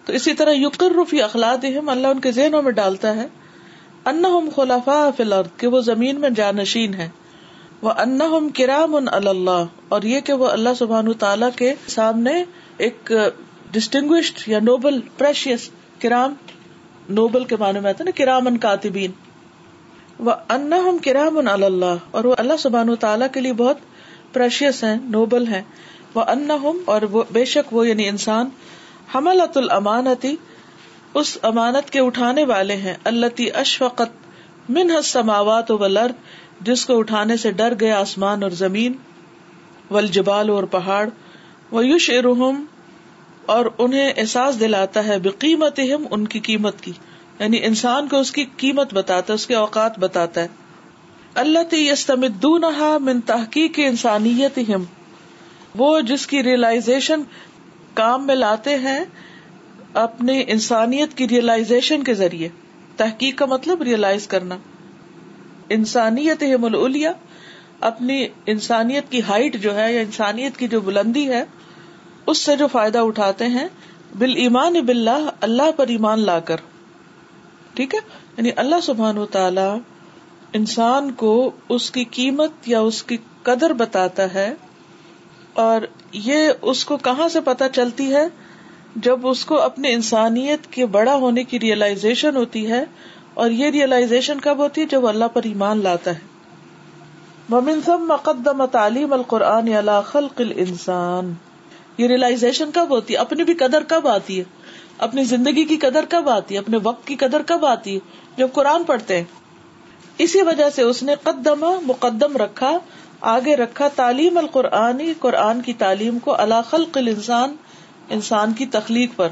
تو اسی طرح یقر فی اخلاقہم، اللہ ان کے ذہنوں میں ڈالتا ہے، انہم خلفاء فی الارض، کہ وہ زمین میں جانشین ہے وہ انہم کرام اللہ اور یہ کہ وہ اللہ سبحان تعالیٰ کے سامنے ایک ڈسٹنگوشڈ یا نوبل پریشیس کرام نوبل کے معنی میں آتا نا کرام ان کاتبین۔ وہ انہم کرام اللہ اور وہ اللہ سبحان تعالیٰ کے لیے بہت پریشیس ہیں نوبل ہیں۔ وہ انہم اور وہ بے شک وہ یعنی انسان حملت الامانتی اس امانت کے اٹھانے والے ہیں اللہ تی اشفقت من السماوات والارض، جس کو اٹھانے سے ڈر گئے آسمان اور زمین ول جبال اور پہاڑ وہ یوش ارحم اور انہیں احساس دلاتا ہے بقیمت ان کی قیمت کی یعنی انسان کو اس کی قیمت بتاتا ہے، اس کے اوقات بتاتا ہے۔ اللہ تستمدون من تحقیق انسانیت ہم وہ جس کی ریئلائزیشن کام میں لاتے ہیں اپنی انسانیت کی ریئلائزیشن کے ذریعے۔ تحقیق کا مطلب ریئلائز کرنا۔ انسانیت ملیا اپنی انسانیت کی ہائٹ جو ہے یا انسانیت کی جو بلندی ہے، اس سے جو فائدہ اٹھاتے ہیں بال ایمان بلّہ اللہ پر ایمان لا کر۔ ٹھیک ہے؟ یعنی اللہ سبحان و تعالی انسان کو اس کی قیمت یا اس کی قدر بتاتا ہے۔ اور یہ اس کو کہاں سے پتا چلتی ہے؟ جب اس کو اپنی انسانیت کے بڑا ہونے کی ریئلائزیشن ہوتی ہے، اور یہ ریئلائزیشن کب ہوتی ہے؟ جب اللہ پر ایمان لاتا ہے۔ ممن سب مقدم تعلیم القرآن خلق الانسان یہ ریئلائزیشن کب ہوتی ہے؟ اپنی بھی قدر کب آتی ہے؟ اپنی زندگی کی قدر کب آتی ہے؟ اپنے وقت کی قدر کب آتی ہے؟ جب قرآن پڑھتے ہیں۔ اسی وجہ سے اس نے قدم مقدم رکھا آگے رکھا تعلیم القرآنی، قرآن کی تعلیم کو اللہ خلق الانسان، انسان کی تخلیق پر۔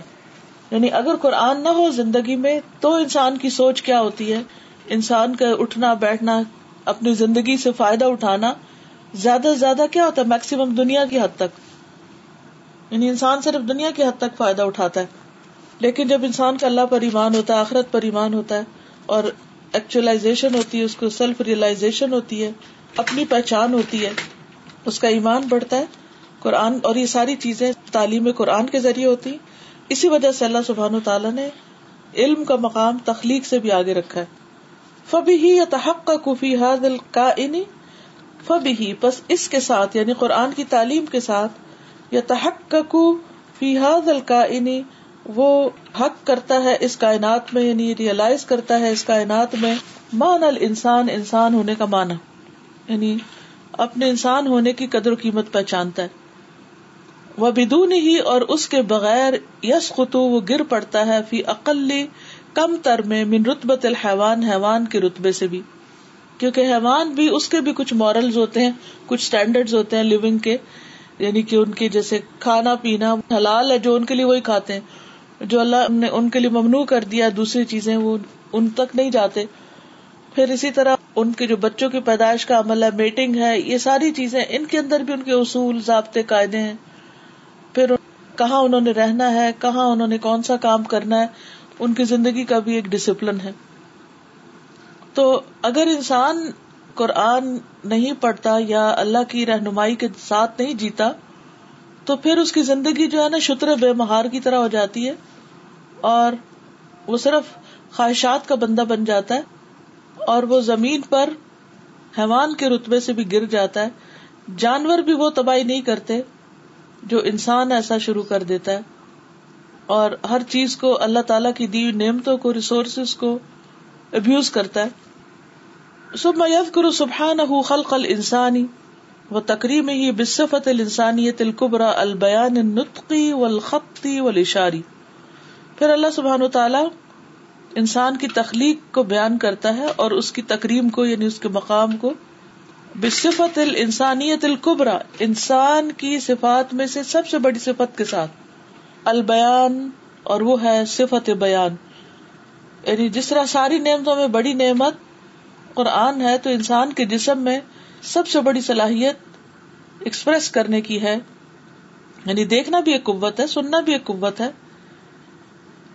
یعنی اگر قرآن نہ ہو زندگی میں، تو انسان کی سوچ کیا ہوتی ہے؟ انسان کا اٹھنا، بیٹھنا، اپنی زندگی سے فائدہ اٹھانا، زیادہ سے زیادہ کیا ہوتا ہے؟ میکسیمم دنیا کی حد تک۔ یعنی انسان صرف دنیا کی حد تک فائدہ اٹھاتا ہے۔ لیکن جب انسان کا اللہ پر ایمان ہوتا ہے، آخرت پر ایمان ہوتا ہے، اور ایکچولاشن ہوتی ہے، اس کو سیلف ریئلائزیشن ہوتی ہے اپنی پہچان ہوتی ہے، اس کا ایمان بڑھتا ہے، قرآن، اور یہ ساری چیزیں تعلیم قرآن کے ذریعے ہوتی ہیں۔ اسی وجہ سے اللہ سبحان و تعالیٰ نے علم کا مقام تخلیق سے بھی آگے رکھا ہے۔ فبی ہی یا تحق کا کفی حد کا فبی ہی بس اس کے ساتھ یعنی قرآن کی تعلیم کے ساتھ یا تحق کا فی حد الکا وہ حق کرتا ہے اس کائنات میں یعنی ریئلائز کرتا ہے اس کائنات میں مان ال انسان انسان ہونے کا مانا یعنی اپنے انسان ہونے کی قدر و قیمت پہچانتا ہے۔ وہ بدون ہی اور اس کے بغیر یس خطو وہ گر پڑتا ہے۔ فی اقلی کم تر میں من رتبت الحیوان، حیوان کے رتبے سے بھی۔ کیونکہ حیوان بھی، اس کے بھی کچھ مورلز ہوتے ہیں، کچھ اسٹینڈرڈ ہوتے ہیں لونگ کے۔ یعنی کہ ان کے جیسے کھانا، پینا حلال ہے، جو ان کے لیے وہی کھاتے ہیں۔ جو اللہ نے ان کے لیے ممنوع کر دیا، دوسری چیزیں وہ ان تک نہیں جاتے۔ پھر اسی طرح ان کے جو بچوں کی پیدائش کا عمل ہے، میٹنگ ہے، یہ ساری چیزیں ان کے اندر بھی ان کے اصول، ضابطے، قاعدے ہیں۔ پھر کہاں انہوں نے رہنا ہے، کہاں انہوں نے کون سا کام کرنا ہے، ان کی زندگی کا بھی ایک ڈسپلن ہے۔ تو اگر انسان قرآن نہیں پڑھتا یا اللہ کی رہنمائی کے ساتھ نہیں جیتا، تو پھر اس کی زندگی جو ہے نا شتر بے مہار کی طرح ہو جاتی ہے اور وہ صرف خواہشات کا بندہ بن جاتا ہے۔ اور وہ زمین پر حیوان کے رتبے سے بھی گر جاتا ہے۔ جانور بھی وہ تباہی نہیں کرتے جو انسان ایسا شروع کر دیتا ہے۔ اور ہر چیز کو اللہ تعالیٰ کی دی نعمتوں کو ریسورسز کو ابیوز کرتا ہے۔ سب میت کرو سبحان خلق الانسانی و تقریم ہی بصفت الانسانیت القبرا البیان النطقی والخطی والاشاری پھر اللہ سبحان و تعالیٰ انسان کی تخلیق کو بیان کرتا ہے اور اس کی تکریم کو یعنی اس کے مقام کو۔ بصفت الانسانیت القبرا انسان کی صفات میں سے سب سے بڑی صفت کے ساتھ۔ البیان، اور وہ ہے صفت بیان۔ یعنی جس طرح ساری نعمتوں میں بڑی نعمت قرآن ہے، تو انسان کے جسم میں سب سے بڑی صلاحیت ایکسپریس کرنے کی ہے۔ یعنی دیکھنا بھی ایک قوت ہے، سننا بھی ایک قوت ہے۔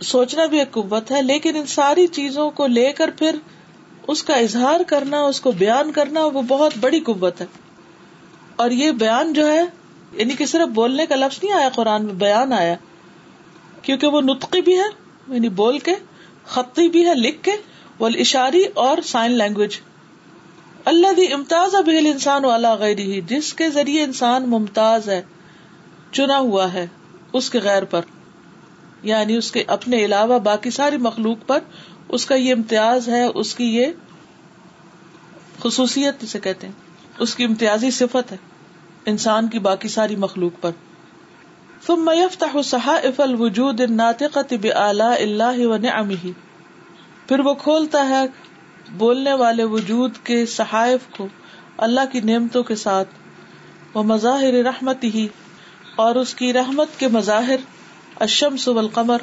سوچنا بھی ایک قوت ہے، لیکن ان ساری چیزوں کو لے کر پھر اس کا اظہار کرنا، اس کو بیان کرنا وہ بہت بڑی قوت ہے۔ اور یہ بیان جو ہے یعنی کہ صرف بولنے کا لفظ نہیں آیا قرآن میں، بیان آیا۔ کیونکہ وہ نطقی بھی ہے یعنی بول کے، خطی بھی ہے، لکھ کے وہ اشاری اور سائن لینگویج اللہ دی امتاز بہل انسان والا غیر ہی جس کے ذریعے انسان ممتاز ہے، چنا ہوا ہے، اس کے غیر پر۔ یعنی اس کے اپنے علاوہ باقی ساری مخلوق پر اس کا یہ امتیاز ہے، اس کی یہ خصوصیت سے کہتے ہیں، اس کی امتیازی صفت ہے انسان کی باقی ساری مخلوق پر۔ ثم يفتح صحائف الوجود الناطقة بآلاء الله ونعمه پھر وہ کھولتا ہے بولنے والے وجود کے صحائف کو اللہ کی نعمتوں کے ساتھ۔ وہ مظاہر رحمت ہی اور اس کی رحمت کے مظاہر الشمس والقمر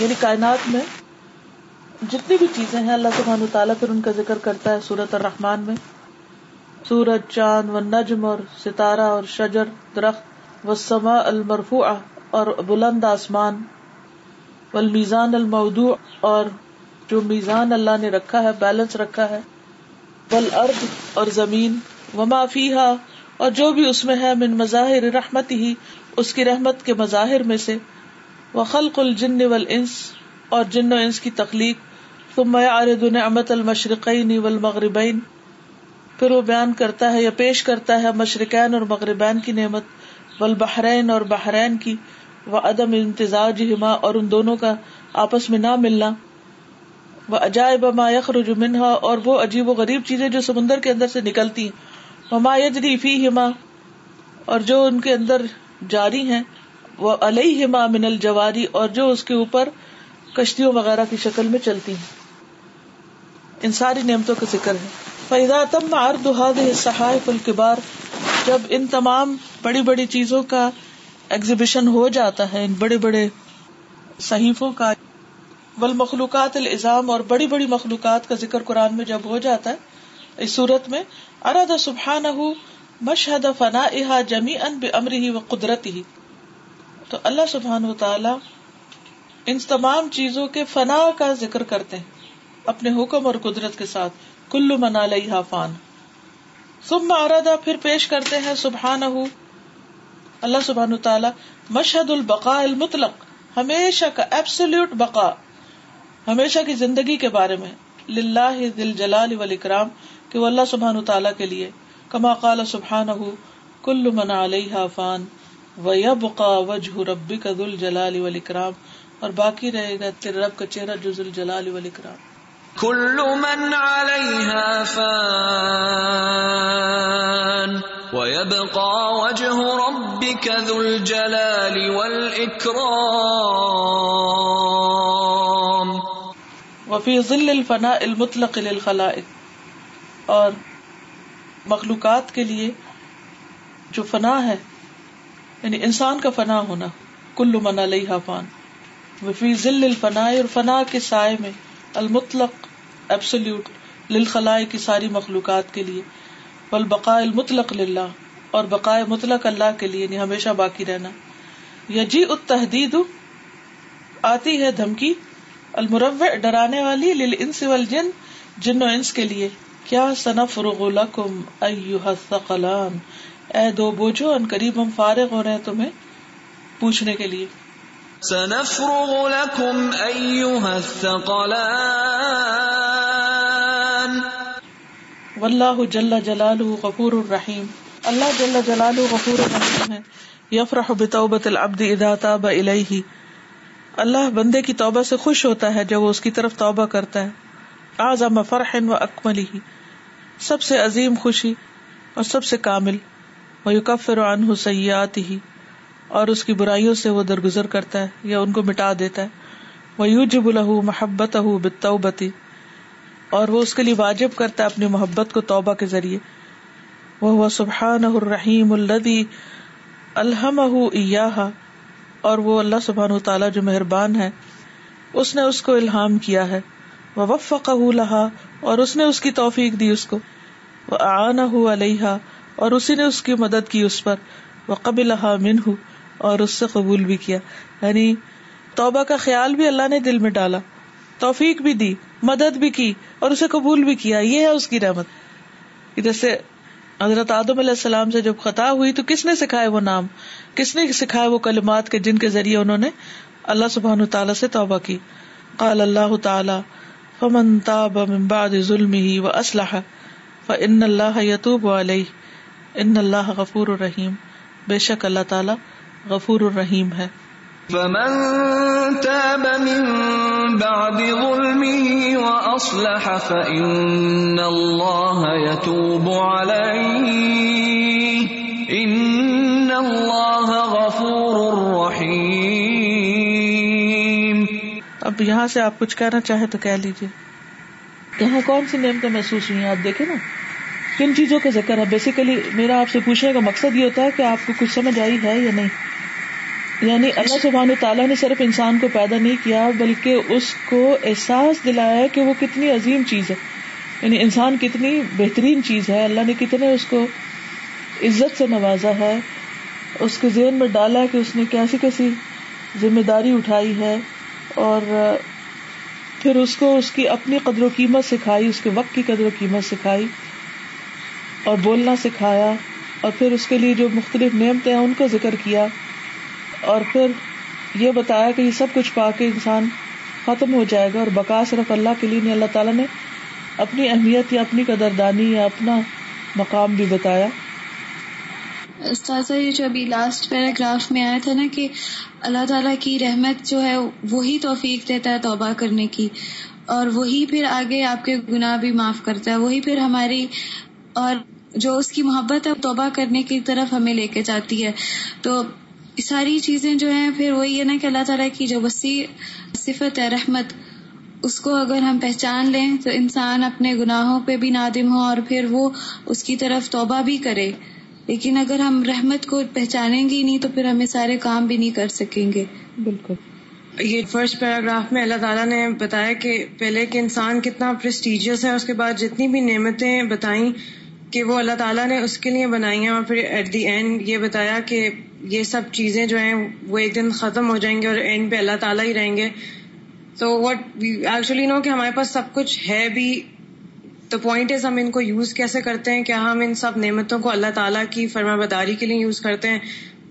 یعنی کائنات میں جتنی بھی چیزیں ہیں، اللہ سبحانہ تعالیٰ پھر ان کا ذکر کرتا ہے سورت الرحمان میں۔ سورج، چاند و نجم اور ستارہ اور شجر، درخت وسما المرفوع اور بلند آسمان۔ والمیزان المودوع اور جو میزان اللہ نے رکھا ہے بیلنس رکھا ہے۔ والارض اور زمین۔ وما فیہا اور جو بھی اس میں ہے، من مظاہر رحمت ہی اس کی رحمت کے مظاہر میں سے۔ وخلق الجن والانس اور جن و انس کی تخلیق، ثم يعرض نعمت المشرقین والمغربین۔ پھر وہ بیان کرتا ہے یا پیش کرتا ہے مشرقین اور مغربین کی نعمت بل بحرین اور بحرین کی وہ عدم امتزاج ہما اور ان دونوں کا آپس میں نہ ملنا۔ وہ عجائب ما یخرج منہا اور وہ عجیب و غریب چیزیں جو سمندر کے اندر سے نکلتی وما یجری فی ہما اور جو ان کے اندر جاری ہیں۔ وہ علیہ من الجواری اور جو اس کے اوپر کشتیوں وغیرہ کی شکل میں چلتی ہیں۔ ان ساری نعمتوں کا ذکر ہے۔ فیضا تم ارد صحائف الکبار جب ان تمام بڑی بڑی چیزوں کا ایگزیبیشن ہو جاتا ہے، ان بڑے بڑے صحیفوں کا بل مخلوقات الزام اور بڑی بڑی مخلوقات کا ذکر قرآن میں جب ہو جاتا ہے، اس صورت میں ارد سبحان مشہد فنا احا جمی ان بے امر ہی و قدرت ہی تو اللہ سبحان و تعالی ان تمام چیزوں کے فنا کا ذکر کرتے ہیں، اپنے حکم اور قدرت کے ساتھ۔ کلو منا لئی فان۔ ثم ارادہ پھر پیش کرتے ہیں سبحان اللہ سبحان تعالیٰ، مشہد البقاء المطلق۔ ہمیشہ کا ایبسلوٹ بقا ہمیشہ کی زندگی کے بارے میں۔ للہ دل جلال والاکرام، کہ وہ اللہ سبحان تعالیٰ کے لیے۔ کما قال سبحان کل من علیہ فان۔ ویبقا وجہ ربک ذو الجلال والاکرام اور باقی رہے گا تیرے رب کا چہرہ جو ذو الجلال والاکرام كل من عليها فان ويبقى وجه ربك ذو الجلال والإكرام۔ وفي ظل الفناء المطلق للخلائق۔ اور مخلوقات کے لیے جو فنا ہے یعنی انسان کا فنا ہونا، کل من علیہ فان۔ وفی ظل الفناء، اور فنا کے سائے میں المطلق ایبسلوٹ للخلائے کی ساری مخلوقات کے لیے۔ بل بقاء المطلق للہ، اور بقائے مطلق اللہ کے لیے یعنی ہمیشہ باقی رہنا۔ یجی التحدید، آتی ہے دھمکی۔ المروع، ڈرانے والی، للانس والجن، جن و انس کے لیے۔ کیا سنا سنفرغ لکم ایوہ الثقلان؟ اے دو بوجھو ان قریب ہم فارغ ہو رہے ہیں تمہیں پوچھنے کے لیے۔ سنفرغ لكم أيها الثقلان۔ واللہ جل جلالہ غفور الرحیم۔ اللہ جل جلالہ غفور الرحیم ہے۔ یفرح بتوبت العبد اذا تاب الیہ۔ اللہ بندے کی توبہ سے خوش ہوتا ہے جب وہ اس کی طرف توبہ کرتا ہے۔ آزم فرحن و اکملی ہی سب سے عظیم خوشی اور سب سے کامل۔ وہ یوکفر عنہ ہی اور اس کی برائیوں سے وہ درگزر کرتا ہے یا ان کو مٹا دیتا ہے۔ وہ یو جب الح محبت بتوبتی اور وہ اس کے لیے واجب کرتا ہے اپنی محبت کو توبہ کے ذریعے۔ وہ سبحان الرحیم الدی الحم اور وہ اللہ سبحان تعالیٰ جو مہربان ہے، اس نے اس کو الحام کیا ہے۔ وہ وفق لہا اور اس نے اس کی توفیق دی اس کو۔ وہ آنا علیہ اور اسی نے اس کی مدد کی اس پر۔ وہ قبل من ہوں اور اس سے قبول بھی کیا۔ یعنی توبہ کا خیال بھی اللہ نے دل میں ڈالا۔ توفیق بھی دی، مدد بھی کی اور اسے قبول بھی کیا۔ یہ ہے اس کی رحمت۔ جیسے حضرت آدم علیہ السلام سے جب خطا ہوئی تو کس نے سکھائے وہ نام؟ کس نے سکھائے وہ کلمات کے جن کے ذریعے انہوں نے اللہ سبحان تعالیٰ سے توبہ کی؟ قال اللہ تعالیٰ، فمن تاب من بعد ظلمه و فان اللہ یتوب علیہ ان اللہ غفور الرحیم۔ بے شک اللہ تعالیٰ غفور الرحیم ہے۔ فمن تاب من بعد ظلمه واصلح فان اللہ یتوب علیہ ان اللہ غفور الرحیم اب یہاں سے آپ کچھ کہنا چاہیں تو کہہ لیجیے یہاں کون سی نعمتیں محسوس ہوئی ہیں؟ آپ دیکھیں نا۔ کن چیزوں کا ذکر ہے؟ بیسیکلی میرا آپ سے پوچھنے کا مقصد یہ ہوتا ہے کہ آپ کو کچھ سمجھ آئی ہے یا نہیں؟ یعنی اللہ سبحانہ تعالیٰ نے صرف انسان کو پیدا نہیں کیا، بلکہ اس کو احساس دلایا کہ وہ کتنی عظیم چیز ہے۔ یعنی انسان کتنی بہترین چیز ہے۔ اللہ نے کتنے اس کو عزت سے نوازا ہے۔ اس کے ذہن میں ڈالا کہ اس نے کیسی کیسی ذمہ داری اٹھائی ہے۔ اور پھر اس کو اس کی اپنی قدر و قیمت سکھائی، اس کے وقت کی قدر و قیمت سکھائی۔ اور بولنا سکھایا اور پھر اس کے لیے جو مختلف نعمتیں ہیں ان کا ذکر کیا اور پھر یہ بتایا کہ یہ سب کچھ پا کے انسان ختم ہو جائے گا اور بقا صرف اللہ کے لیے نہیں، اللہ تعالیٰ نے اپنی اہمیت یا اپنی قدردانی یا اپنا مقام بھی بتایا۔ استاذہ، یہ جو ابھی لاسٹ پیراگراف میں آیا تھا نا کہ اللہ تعالیٰ کی رحمت جو ہے وہی توفیق دیتا ہے توبہ کرنے کی اور وہی پھر آگے آپ کے گناہ بھی معاف کرتا ہے، وہی پھر ہماری اور جو اس کی محبت ہے توبہ کرنے کی طرف ہمیں لے کے جاتی ہے۔ تو ساری چیزیں جو ہیں پھر وہی ہے نا کہ اللہ تعالیٰ کی جو وسیع صفت ہے رحمت اس کو اگر ہم پہچان لیں تو انسان اپنے گناہوں پہ بھی نادم ہو اور پھر وہ اس کی طرف توبہ بھی کرے۔ لیکن اگر ہم رحمت کو پہچانیں گے نہیں تو پھر ہمیں سارے کام بھی نہیں کر سکیں گے۔ بالکل۔ یہ فرسٹ پیراگراف میں اللہ تعالیٰ نے بتایا کہ پہلے کہ انسان کتنا پرسٹیجیس ہے اس کے بعد جتنی بھی نعمتیں بتائیں کہ وہ اللہ تعالیٰ نے اس کے لیے بنائی ہیں اور پھر ایٹ دی اینڈ یہ بتایا کہ یہ سب چیزیں جو ہیں وہ ایک دن ختم ہو جائیں گے اور اینڈ پہ اللہ تعالیٰ ہی رہیں گے۔ تو وٹ ایکچولی نو کہ ہمارے پاس سب کچھ ہے بھی۔ تو پوائنٹ از ہم ان کو یوز کیسے کرتے ہیں؟ کیا ہم ان سب نعمتوں کو اللہ تعالیٰ کی فرما بداری کے لیے یوز کرتے ہیں؟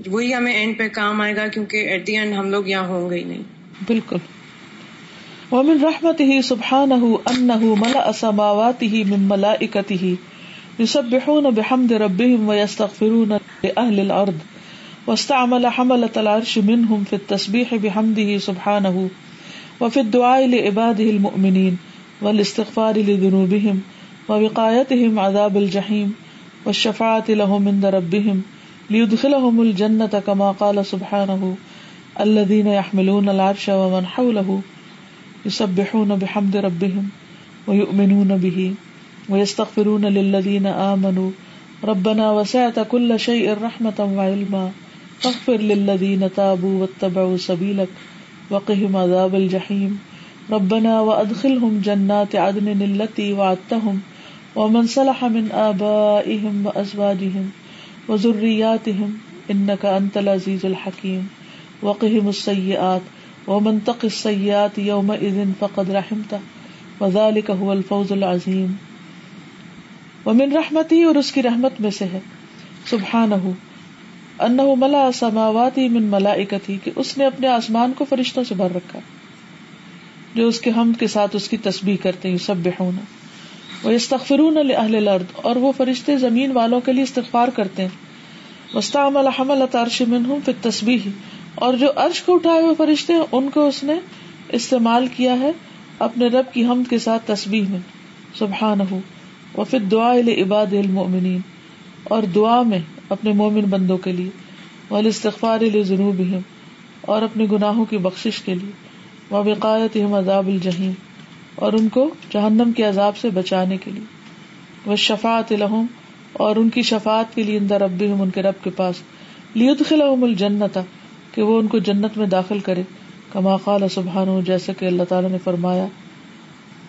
وہی ہمیں اینڈ پہ کام آئے گا کیونکہ ایٹ دی اینڈ ہم لوگ یہاں ہوں گے ہی نہیں۔ بالکل۔ ومن رحمته سبحانه انه ملأ سماواته من ملائكته يسبحون بحمد ربهم ويستغفرون لأهل الأرض واستعمل حملة العرش منهم في التسبيح بحمده سبحانه وفي الدعاء لعباده المؤمنين والاستغفار لذنوبهم ووقايتهم عذاب الجحيم والشفاعة لهم عند ربهم ليدخلهم الجنة كما قال سبحانه الذين يحملون العرش ومن حوله يسبحون بحمد ربهم ويؤمنون به ويستغفرون للذين آمنوا. ربنا وسعت كل شيء رحمة وعلما. فاغفر للذين تابوا واتبعوا سبيلك. وقهم عذاب الجحيم. ربنا وادخلهم جنات عدن التي وعدتهم. ومن صلح من آبائهم وأزواجهم وذرياتهم إنك أنت العزيز الحكيم. وقهم السيئات. ومن تق السيئات يومئذ فقد رحمته. وذلك هو الفوز العظيم. ومن رحمته اور اس کی رحمت میں سے ہے۔ سبحانه انه ملا سماواتی من ملائکتی، کہ اس نے اپنے آسمان کو فرشتوں سے بھر رکھا۔ جو اس کے ہم کے ساتھ اس کی تسبیح کرتے ہیں سب ہونا وہ استغفرون اہل الارض، اور وہ فرشتے زمین والوں کے لیے استغفار کرتے ہیں۔ وسطام الحمل عرش منہم فی تسبیح اور جو عرش کو اٹھائے ہوئے فرشتے ہیں، ان کو اس نے استعمال کیا ہے اپنے رب کی حمد کے ساتھ تسبیح میں۔ سبحان وہ پھر دعا عباد المؤمنین، اور دعا میں اپنے مومن بندوں کے لیے وال استغفار جنوب اور اپنے گناہوں کی بخش کے لیے وہ عذاب الجہیم اور ان کو جہنم کے عذاب سے بچانے کے لیے وہ شفات الحم اور ان کی شفات کے لیے اندر رب ان کے رب کے پاس لیت خلحم الجنت کہ وہ ان کو جنت میں داخل کرے، کما قال سبحان جیسے کہ اللہ تعالیٰ نے فرمایا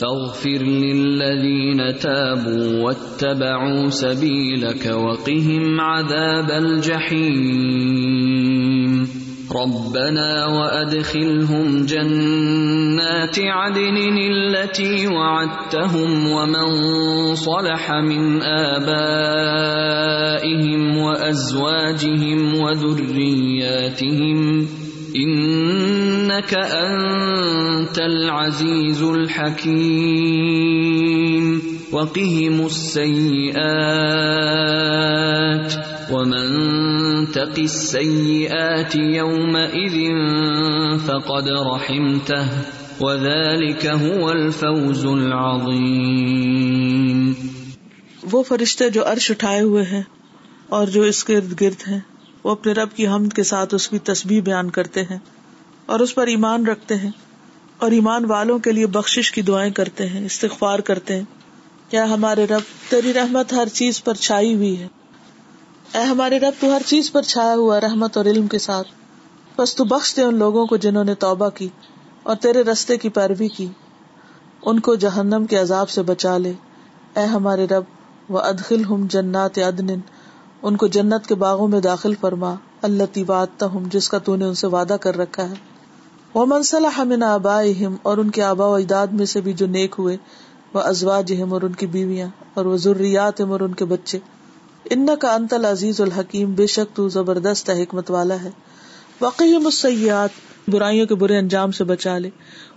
فاغفر للذين تابوا واتبعوا سبيلك وقهم عذاب الجحيم. ربنا وادخلهم جنات عدن التي وعدتهم ومن صلح من ابائهم وازواجهم وذرياتهم انك انت العزيز الحكيم. وقهم السيئات. ومن تق السيئات يومئذ فقد رحمته. وذلك هو الفوز العظيم. وہ فرشتے جو عرش اٹھائے ہوئے ہیں اور جو اس کے ارد گرد ہیں وہ اپنے رب کی حمد کے ساتھ اس کی تسبیح بیان کرتے ہیں اور اس پر ایمان رکھتے ہیں اور ایمان والوں کے لیے بخش کی دعائیں کرتے ہیں، استغفار کرتے ہیں۔ کیا ہمارے رب، تیری رحمت ہر چیز پر چھائی ہوئی ہے۔ اے ہمارے رب، تو ہر چیز پر چھایا ہوا رحمت اور علم کے ساتھ۔ بس تو بخش دے ان لوگوں کو جنہوں نے توبہ کی اور تیرے رستے کی پیروی کی۔ ان کو جہنم کے عذاب سے بچا لے۔ اے ہمارے رب و ادخل ہم جنات عدن ان کو جنت کے باغوں میں داخل فرما۔ اللہ تیوات ہوں جس کا تو نے ان سے وعدہ کر رکھا ہے۔ وہ منسلح ہم آبا اور ان کے آبا و اجداد میں سے بھی جو نیک ہوئے۔ وہ ازواج ہم اور ان کی بیویاں، اور وہ ضروریات اور ان کے بچے۔ ان کا انتل عزیز الحکیم، بے شک تو زبردست حکمت والا ہے۔ واقعی مسیات برائیوں کے برے انجام سے بچا لے۔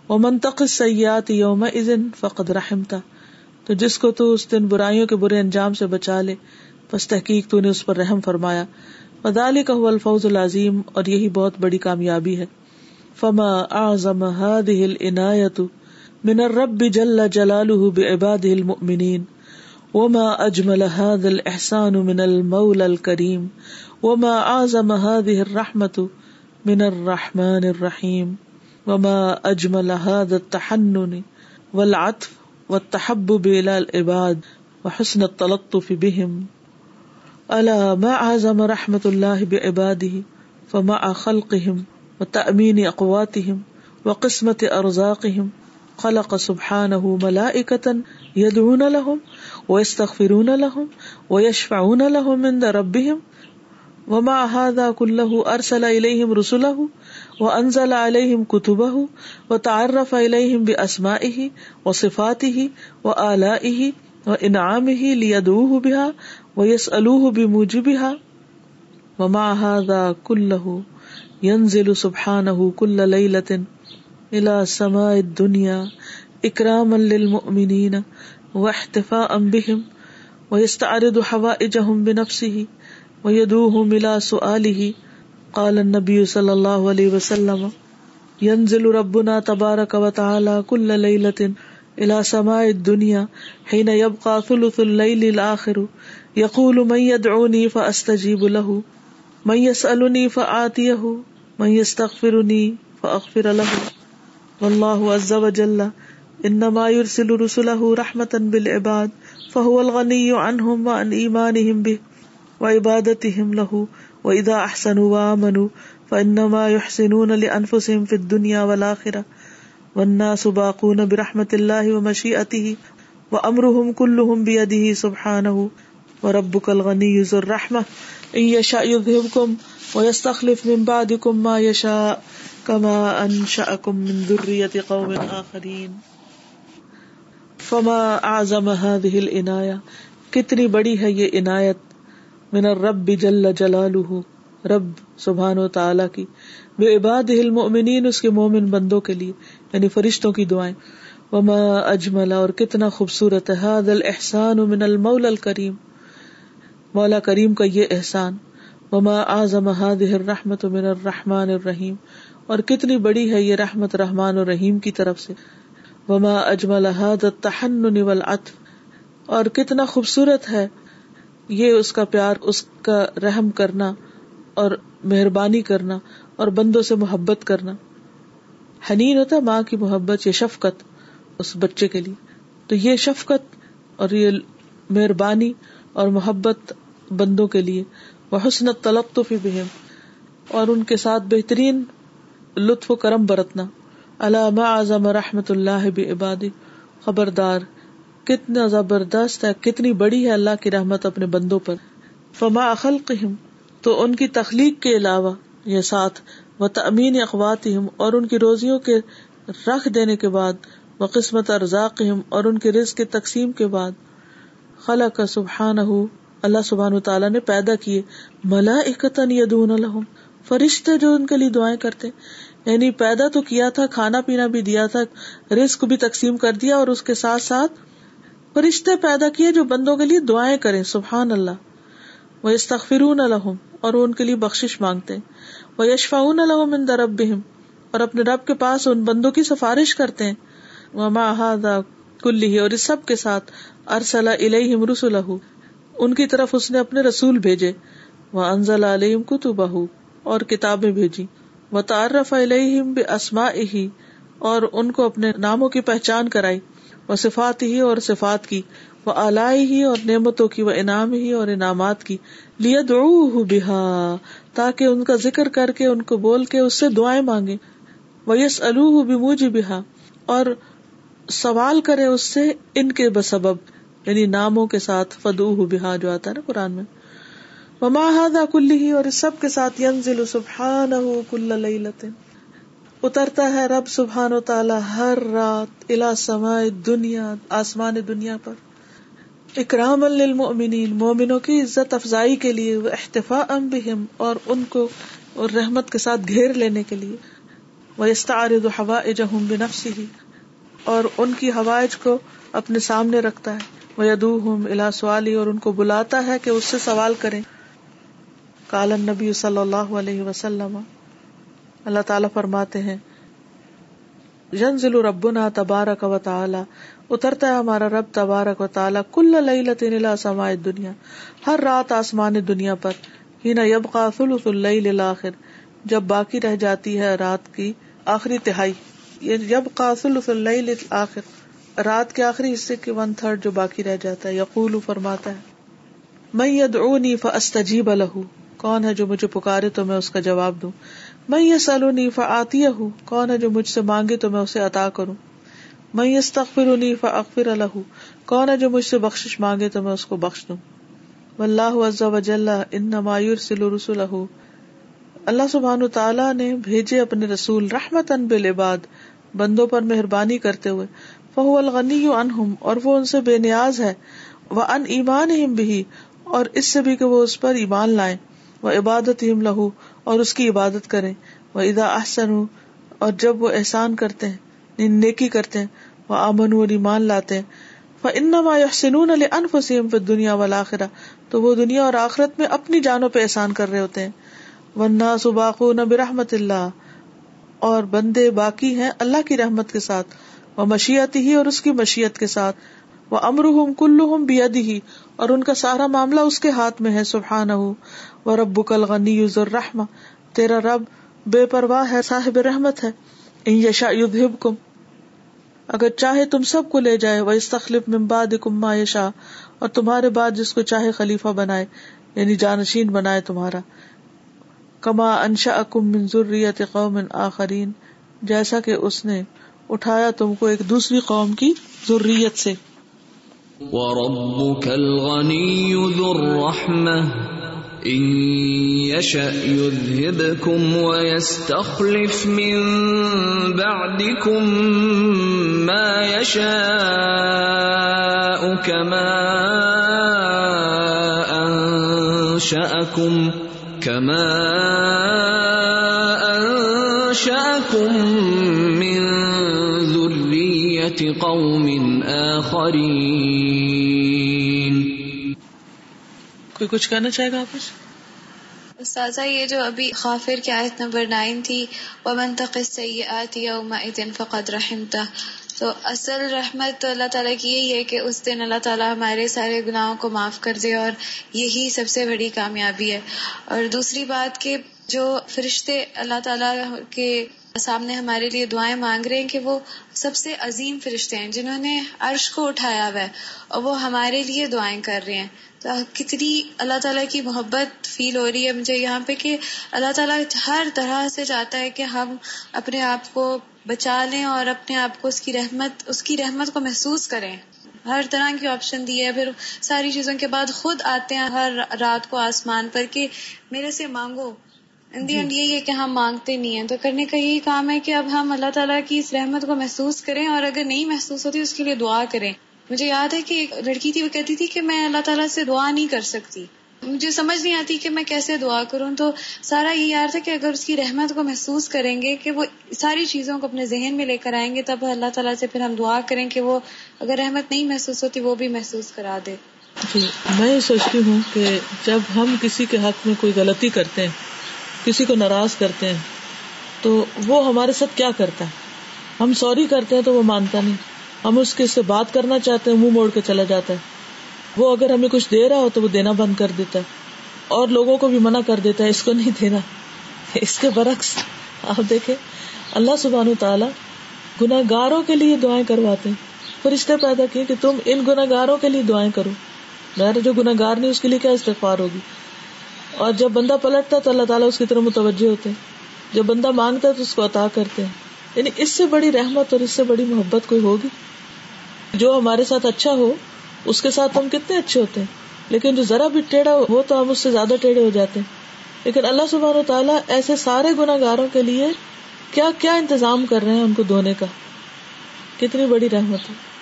وہ منطق سیات یوم ازن فقد رحمتا۔ تو جس کو تو اس دن برائیوں کے برے انجام سے بچا لے۔ بس تحقیق تو نے اس پر رحم فرمایا۔ ودال کا الفوز العظیم اور یہی بہت بڑی کامیابی ہے۔ فما اعظم هذه العناية من الرب جل جلاله بعباده المؤمنين۔ وما اجمل هذا الاحسان من المولى الكريم۔ وما اعظم هذه الرحمة من الرحمن الرحيم۔ وما اجمل هذا التحنن والعطف والتحبب الى العباد وحسن التلطف بهم۔ الا ما اعظم رحمت اللہ بعباده فمع خلقهم وتأمين اقواتهم وقسمت ارزاقهم خلق سبحانه ملائكة يدعون لهم ويستغفرون لهم ويشفعون لهم عند ربهم ومع هذا كله ارسل اليهم رسله وانزل عليهم كتبه وتعرف اليهم باسمائه وصفاته والائه وانعامه ليدعوه بها ویس الوہ بھی موجبہ وما هذا كله ينزل سبحانه كل ليلة الى سماء الدنيا اكراما للمؤمنين واحتفاء بهم ويستعرض حوائجهم بنفسه ويدوهم الى سؤاله قال النبي صلى الله عليه وسلم ينزل ربنا تبارك وتعالى كل ليلة الى سماء الدنيا حين يبقى ثلث الليل الاخر یقول من يدعوني فاستجيب له. من يسألني فآتيه. من يستغفرني فاغفر له. والله عز وجل انما يرسل رسله رحمة بالعباد، فهو الغني عنهم وعن ايمانهم به وعبادتهم له. واذا احسنوا وامنوا فانما يحسنون لانفسهم في الدنيا والاخره والناس باقون برحمة الله ومشيئته وامرهم كلهم بيده سبحانه وربك الغني ذو الرحمة. إن يشاء يذهبكم ويستخلف من بعدكم ما يشاء كما أنشأكم من ذرية قوم آخرين فما اعظم هذه العناية کتنی بڑی ہے یہ عنایت من الرب جل جلالہ، رب سبحان و تعالی کی، بے عباد المؤمنین، اس کے مومن بندوں کے لیے۔ یعنی فرشتوں کی دعائیں۔ وما اجمل اور کتنا خوبصورت ہے۔ هذا الاحسان من المولى الكريم۔ مولا کریم کا یہ احسان۔ وما اعظم هذه الرحمت من الرحمن الرحیم اور کتنی بڑی ہے یہ رحمت رحمان اور رحیم کی طرف سے۔ وما اجمل هذا التحنن والعطف۔ اور کتنا خوبصورت ہے یہ اس کا پیار، اس کا رحم کرنا اور مہربانی کرنا اور بندوں سے محبت کرنا۔ حنین ہوتا ہے ماں کی محبت یہ شفقت اس بچے کے لیے۔ تو یہ شفقت اور یہ مہربانی اور محبت بندوں کے لیے۔ وہ حسن تلطف بہم اور ان کے ساتھ بہترین لطف و کرم برتنا۔ علامہ اعظم رحمت اللہ عبادی خبردار۔ کتنا زبردست ہے، کتنی بڑی ہے اللہ کی رحمت اپنے بندوں پر۔ فما اخلقہم تو ان کی تخلیق کے علاوہ یہ ساتھ وہ تمین اخوات اور ان کی روزیوں کے رکھ دینے کے بعد وہ قسمت ارزاق اور ان کے رزق کے تقسیم کے بعد خلا کا سبحان اللہ سبحان تعالیٰ نے پیدا کیے ملا اکتن یدون الحم فرشتے جو ان کے لیے دعائیں کرتے۔ یعنی پیدا تو کیا تھا، کھانا پینا بھی دیا تھا، رزق بھی تقسیم کر دیا اور اس کے ساتھ ساتھ فرشتے پیدا کیے جو بندوں کے لیے دعائیں کریں، سبحان اللہ۔ وہ استخرون الحم اور وہ ان کے لیے بخش مانگتے۔ وہ یشفاون الحم درب اور اپنے رب کے پاس ان بندوں کی سفارش کرتے ہیں۔ وما هذا کلی اور اس سب کے ساتھ ارسل الیہم رسلہ ان کی طرف اس نے اپنے رسول بھیجے۔ وہ انزل علیہم کتبہ اور کتابیں بھیجی۔ وہ تعارف علیہم باسمائہ اور ان کو اپنے ناموں کی پہچان کرائی۔ وہ صفات ہی اور صفات کی۔ وہ آلائی ہی اور نعمتوں کی وہ انعام ہی اور انعامات کی لیا دعو بہا، تاکہ ان کا ذکر کر کے، ان کو بول کے، اس سے دعائیں مانگے وہ یس الوح بموج بہا اور سوال کرے اس سے ان کے بسبب یعنی ناموں کے ساتھ فدو بہا جو آتا ہے نا قرآن میں۔ وما هذا کلی اور اس سب کے ساتھ، ینزل سبحانہ کل لیلت اترتا ہے رب سبحان و تعالی ہر رات الا سماء دنیا آسمان دنیا پر۔ اکرام للمؤمنین، مومنوں کی عزت افزائی کے لیے احتفاء بہم، اور ان کو اور رحمت کے ساتھ گھیر لینے کے لیے وہ استعارض حوائجہم بنفسہ اور ان کی ہوائج کو اپنے سامنے رکھتا ہے۔ وہ ادو ہوں سوالی اور ان کو بلاتا ہے کہ اس سے سوال کریں۔ کالن نبی صلی اللہ علیہ وسلم، اللہ تعالیٰ فرماتے ہیں ربنا تبارک و تعالی اترتا ہے ہمارا رب تبارک و تعالی کل لیلت الى دنیا ہر رات آسمان دنیا پر۔ ہی نہ یبقا ثلث اللیل جب باقی رہ جاتی ہے رات کی آخری تہائی۔ جب قاصل آخر رات کے آخری حصے کے ون تھرڈ جو باقی رہ جاتا ہے، یقول فرماتا ہے میں یدعونی فاستجیب له۔ کون ہے جو مجھے پکارے تو میں اس کا جواب دوں۔ میں یہ سلونی فاتی ہوں کون ہے جو مجھ سے مانگے تو میں اسے عطا کروں۔ میں استغفرنی فاغفر له. کون ہے جو مجھ سے بخشش مانگے تو میں اس کو بخش دوں؟ واللہ عز وجل انما يرسل رسله اللہ سبحان تعالیٰ نے بھیجے اپنے رسول رحمتن بالعباد، بندوں پر مہربانی کرتے ہوئے. فہو الغنی انہم اور وہ ان سے بے نیاز ہے. وہ ان ایمان بھی اور اس سے بھی کہ وہ اس پر ایمان لائیں. وہ عبادت ہم لہو، اور اس کی عبادت کریں. وہ ادا احسن اور جب وہ احسان کرتے ہیں یعنی نیکی کرتے ہیں وہ امن اور ایمان لاتے ہیں۔ وہ انما یحسنون لانفسہم فی الدنیا والآخرہ تو وہ دنیا اور آخرت میں اپنی جانوں پہ احسان کر رہے ہوتے ہیں۔ والناس باقون برحمت اللہ۔ اور بندے باقی ہیں اللہ کی رحمت کے ساتھ۔ وہ مشیت ہی اور اس کی مشیت کے ساتھ۔ وہ امر ہوں کلو ہی اور ان کا سارا معاملہ اس کے ہاتھ میں ہے۔ سبحان وہ رب کل غنی رحم تیرا رب بے پرواہ ہے، صاحب رحمت ہے۔ ان یشا کم اگر چاہے تم سب کو لے جائے وہ اس تخلیف ممباد کما یشا اور تمہارے بعد جس کو چاہے خلیفہ بنائے یعنی جانشین بنائے تمہارا۔ کما انشا اکم ذریت قوم آخرین جیسا کہ اس نے اٹھایا تم کو ایک دوسری قوم کی ضروریت سے۔ إن يشأ يذهبكم ويستخلف من بعدكم ما يشاء كما أنشأكم كما أنشأكم من ذرية قوم آخرين. کوئی کچھ کہنا چاہے گا آپ استاذہ، یہ جو ابھی خافر کی آیت نمبر نائن تھی، ومن تق السیئات یومئذ فقد رحمتہ تو اصل رحمت تو اللہ تعالیٰ کی یہی ہے کہ اس دن اللہ تعالیٰ ہمارے سارے گناہوں کو معاف کر دے اور یہی سب سے بڑی کامیابی ہے۔ اور دوسری بات کہ جو فرشتے اللہ تعالیٰ کے سامنے ہمارے لیے دعائیں مانگ رہے ہیں کہ وہ سب سے عظیم فرشتے ہیں، جنہوں نے عرش کو اٹھایا ہوا ہے اور وہ ہمارے لیے دعائیں کر رہے ہیں۔ کتنی اللہ تعالیٰ کی محبت فیل ہو رہی ہے مجھے یہاں پہ کہ اللہ تعالیٰ ہر طرح سے چاہتا ہے کہ ہم اپنے آپ کو بچا لیں اور اپنے آپ کو اس کی رحمت اس کی رحمت کو محسوس کریں۔ ہر طرح کی آپشن دی ہے۔ پھر ساری چیزوں کے بعد خود آتے ہیں ہر رات کو آسمان پر کہ میرے سے مانگو۔ ان دی اینڈ یہی ہے کہ ہم مانگتے نہیں ہیں۔ تو کرنے کا یہی کام ہے کہ اب ہم اللہ تعالیٰ کی اس رحمت کو محسوس کریں اور اگر نہیں محسوس ہوتی اس کے لیے دعا کریں۔ مجھے یاد ہے کہ ایک لڑکی تھی، وہ کہتی تھی کہ میں اللہ تعالیٰ سے دعا نہیں کر سکتی۔ مجھے سمجھ نہیں آتی کہ میں کیسے دعا کروں۔ تو سارا یہ یاد تھا کہ اگر اس کی رحمت کو محسوس کریں گے کہ وہ ساری چیزوں کو اپنے ذہن میں لے کر آئیں گے، تب اللہ تعالیٰ سے پھر ہم دعا کریں کہ وہ اگر رحمت نہیں محسوس ہوتی، وہ بھی محسوس کرا دے۔ جی میں یہ سوچتی ہوں کہ جب ہم کسی کے حق میں کوئی غلطی کرتے ہیں، کسی کو ناراض کرتے ہیں، تو وہ ہمارے ساتھ کیا کرتا ہے؟ ہم سوری کرتے ہیں تو وہ مانتا نہیں۔ ہم اس کے سے بات کرنا چاہتے ہیں، منہ موڑ کے چلا جاتا ہے۔ وہ اگر ہمیں کچھ دے رہا ہو تو وہ دینا بند کر دیتا ہے۔ اور لوگوں کو بھی منع کر دیتا ہے، اس کو نہیں دینا۔ اس کے برعکس، آپ دیکھیں، اللہ سبحان تعالیٰ گناہ گاروں کے لیے دعائیں کرواتے ہیں۔ فرشتے پیدا کیے کہ تم ان گناہ گاروں کے لیے دعائیں کرو۔ میرا جو گناہ گار نہیں، اس کے لیے کیا استغفار ہوگی؟ اور جب بندہ پلٹتا ہے تو اللہ تعالیٰ اس کی طرف متوجہ ہوتے ہیں۔ جب بندہ مانگتا ہے تو اس کو عطا کرتے ہیں۔ یعنی اس سے بڑی رحمت اور اس سے بڑی محبت کوئی ہوگی؟ جو ہمارے ساتھ اچھا ہو، اس کے ساتھ ہم کتنے اچھے ہوتے ہیں؟ لیکن جو ذرا بھی ٹیڑھا ہو تو ہم اس سے زیادہ ٹیڑھے ہو جاتے ہیں۔ لیکن اللہ سبحانہ تعالیٰ ایسے سارے گناہ گاروں کے لیے کیا کیا انتظام کر رہے ہیں ان کو دھونے کا؟ کتنی بڑی رحمت ہے۔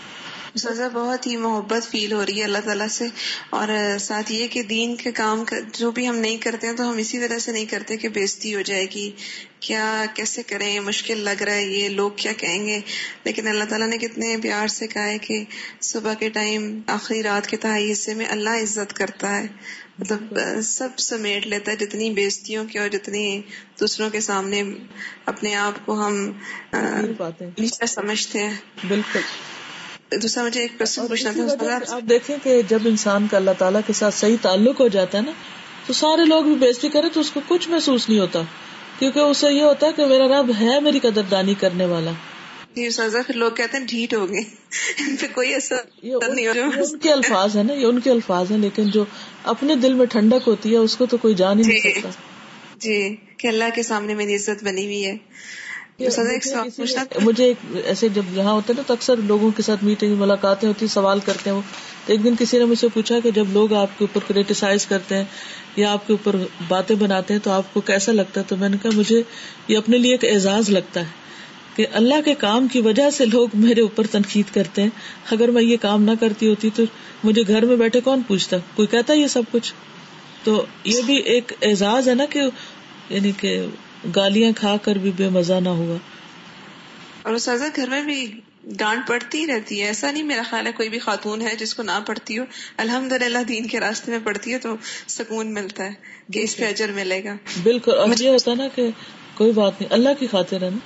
سزا بہت ہی محبت فیل ہو رہی ہے اللہ تعالیٰ سے اور ساتھ یہ کہ دین کے کام جو بھی ہم نہیں کرتے ہیں تو ہم اسی وجہ سے نہیں کرتے کہ بےزتی ہو جائے گی۔ کیا کیسے کریں؟ مشکل لگ رہا ہے۔ یہ لوگ کیا کہیں گے؟ لیکن اللہ تعالیٰ نے کتنے پیار سے کہا ہے کہ صبح کے ٹائم آخری رات کے تہائی حصے میں اللہ عزت کرتا ہے۔ مطلب سب سمیٹ لیتا ہے جتنی بےزتیوں کی اور جتنی دوسروں کے سامنے اپنے آپ کو ہم سمجھتے ہیں۔ بالکل۔ دوسرا مجھے ایک کوشچن پوچھنا تھا آپ دیکھیں کہ جب انسان کا اللہ تعالیٰ کے ساتھ صحیح تعلق ہو جاتا ہے نا تو سارے لوگ بھی بےزتی کرے تو اس کو کچھ محسوس نہیں ہوتا۔ کیونکہ اسے یہ ہوتا ہے کہ میرا رب ہے میری قدر دانی کرنے والا۔ جی پھر لوگ کہتے ہیں ڈھیٹ ہو گئے۔ ان پہ کوئی اثر نہیں ہو ان کے الفاظ ہے نا یہ ان کے الفاظ ہیں لیکن جو اپنے دل میں ٹھنڈک ہوتی ہے اس کو تو کوئی جان ہی نہیں سکتا۔ جی کہ اللہ کے سامنے میری عزت بنی ہوئی ہے۔ مجھے ایسے جب یہاں ہوتے نا تو اکثر لوگوں کے ساتھ میٹنگ ملاقاتیں ہوتی سوال کرتے ہیں وہ۔ تو ایک دن کسی نے مجھ سے پوچھا کہ جب لوگ آپ کے اوپر کریٹیسائز کرتے ہیں یا آپ کے اوپر باتیں بناتے ہیں تو آپ کو کیسا لگتا ہے؟ تو میں نے کہا مجھے یہ اپنے لیے ایک اعزاز لگتا ہے کہ اللہ کے کام کی وجہ سے لوگ میرے اوپر تنقید کرتے ہیں۔ اگر میں یہ کام نہ کرتی ہوتی تو مجھے گھر میں بیٹھے کون پوچھتا؟ کوئی کہتا یہ سب کچھ؟ تو یہ بھی ایک اعزاز ہے نا کہ یعنی کہ گالیاں کھا کر بھی بے مزہ نہ ہوا۔ اور سزا گھر میں بھی ڈانٹ پڑتی رہتی ہے۔ ایسا نہیں میرا خیال ہے کوئی بھی خاتون ہے جس کو نہ پڑتی ہو الحمد للہ دین کے راستے میں پڑتی ہے تو سکون ملتا ہے کہ اس پہ اجر ملے گا۔ بالکل اور یہ ہوتا نا کہ کوئی بات نہیں اللہ کی خاطر ہے نا۔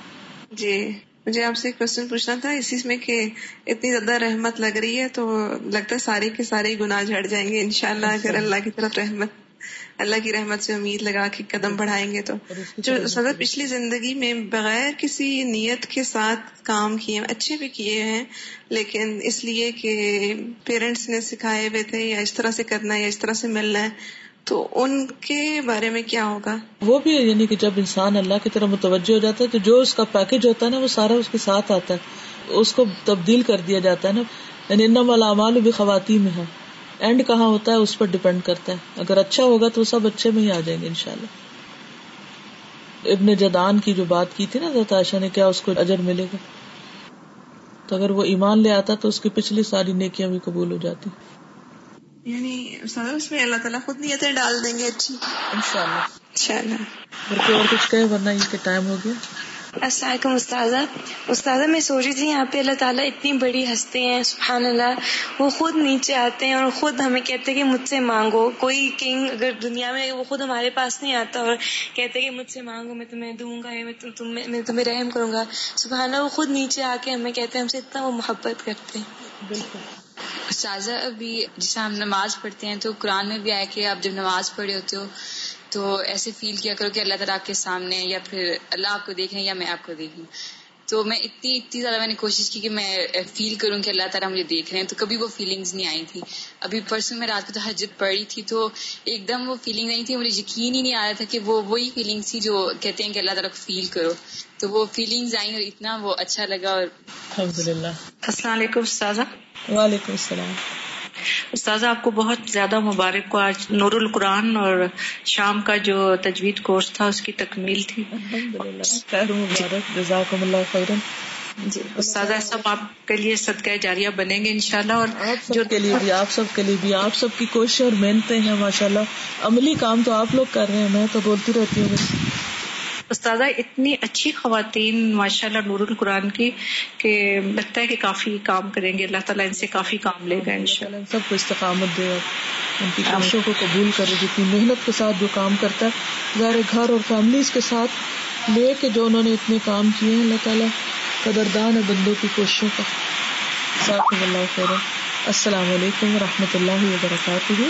جی مجھے آپ سے ایک کوشچن پوچھنا تھا۔ اسی میں کہ اتنی زیادہ رحمت لگ رہی ہے تو لگتا ہے سارے کے سارے گناہ جھڑ جائیں گے انشاءاللہ اگر اللہ کی طرف رحمت اللہ کی رحمت سے امید لگا کے قدم بڑھائیں گے تو۔ جو سزا پچھلی زندگی میں بغیر کسی نیت کے ساتھ کام کیے اچھے بھی کیے ہیں لیکن اس لیے کہ پیرنٹس نے سکھائے ہوئے تھے یا اس طرح سے کرنا ہے یا اس طرح سے ملنا ہے تو ان کے بارے میں کیا ہوگا؟ وہ بھی یعنی کہ جب انسان اللہ کی طرف متوجہ ہو جاتا ہے تو جو اس کا پیکج ہوتا ہے نا وہ سارا اس کے ساتھ آتا ہے۔ اس کو تبدیل کر دیا جاتا ہے نا۔ یعنی بھی خواتین میں ہے۔ اینڈ کہاں ہوتا ہے اس پر ڈپینڈ کرتا ہے۔ اگر اچھا ہوگا تو سب اچھے میں ہی آ جائیں گے انشاءاللہ۔ ابن جدان کی جو بات کی تھی نا عائشہ نے کیا اس کو اجر ملے گا؟ تو اگر وہ ایمان لے آتا تو اس کی پچھلی ساری نیکیاں بھی قبول ہو جاتی۔ یعنی اس میں اللہ تعالیٰ خود نیتیں ڈال دیں گے اچھی۔ ان شاء اللہ اور کچھ کہے ورنہ یہ کہ ٹائم ہو گیا۔ السلام علیکم استاذہ استاذہ میں سوچ رہی تھی۔ یہاں پہ اللہ تعالیٰ اتنی بڑی ہستے ہیں، سبحان اللہ۔ وہ خود نیچے آتے ہیں اور خود ہمیں کہتے ہیں کہ مجھ سے مانگو۔ کوئی کنگ اگر دنیا میں وہ خود ہمارے پاس نہیں آتا اور کہتے کہ مجھ سے مانگو، میں تمہیں دوں گا میں تمہیں رحم کروں گا۔ سبحان اللہ، وہ خود نیچے آ کے ہمیں کہتے ہیں، ہم سے اتنا وہ محبت کرتے ہیں۔ بالکل۔ استاذہ، ابھی جیسے ہم نماز پڑھتے ہیں تو قرآن میں بھی آیا کہ آپ جب نماز پڑھے ہوتے ہو تو ایسے فیل کیا کرو کہ اللہ تعالیٰ آپ کے سامنے یا پھر اللہ آپ کو دیکھیں یا میں آپ کو دیکھوں۔ تو میں اتنی اتنی زیادہ میں نے کوشش کی کہ میں فیل کروں کہ اللہ تعالیٰ مجھے دیکھ رہے ہیں۔ تو کبھی وہ فیلنگز نہیں آئی تھی۔ ابھی پرسوں میں رات کو تو حجت پڑی تھی تو ایک دم وہ فیلنگ نہیں تھی۔ مجھے یقین ہی نہیں آ رہا تھا کہ وہ وہی فیلنگ تھی جو کہتے ہیں کہ اللہ تعالیٰ کو فیل کرو۔ تو وہ فیلنگز آئیں اور اتنا وہ اچھا لگا اور الحمد للہ السلام علیکم استاذہ۔ وعلیکم السلام۔ استاذ آپ کو بہت زیادہ مبارک کو آج نور القرآن اور شام کا جو تجوید کورس تھا اس کی تکمیل تھی۔ جزاکم اللہ خیرن۔ جی استاد سب آپ کے لیے صدقہ جاریہ بنیں گے انشاءاللہ اور جو کے لیے بھی آپ سب کے لیے بھی۔ آپ سب کی کوشش اور محنتیں ہیں ماشاء اللہ عملی کام تو آپ لوگ کر رہے ہیں میں تو بولتی رہتی ہوں استاذہ اتنی اچھی خواتین ماشاء اللہ نور القرآن کی کہ لگتا ہے کہ کافی کام کریں گے۔ اللہ تعالیٰ ان سے کافی کام لے گا ان شاء اللہ سب کو استقامت دے اور ان کی کوششوں کو قبول کرے جتنی محنت کے ساتھ جو کام کرتا ہے۔ ظاہر گھر اور فیملیز کے ساتھ لے کے جو انہوں نے اتنے کام کیے ہیں اللہ تعالیٰ قدردان ہے بندوں کی کوششوں کا۔ اللہ خیر السلام علیکم و رحمۃ اللہ وبرکاتہ۔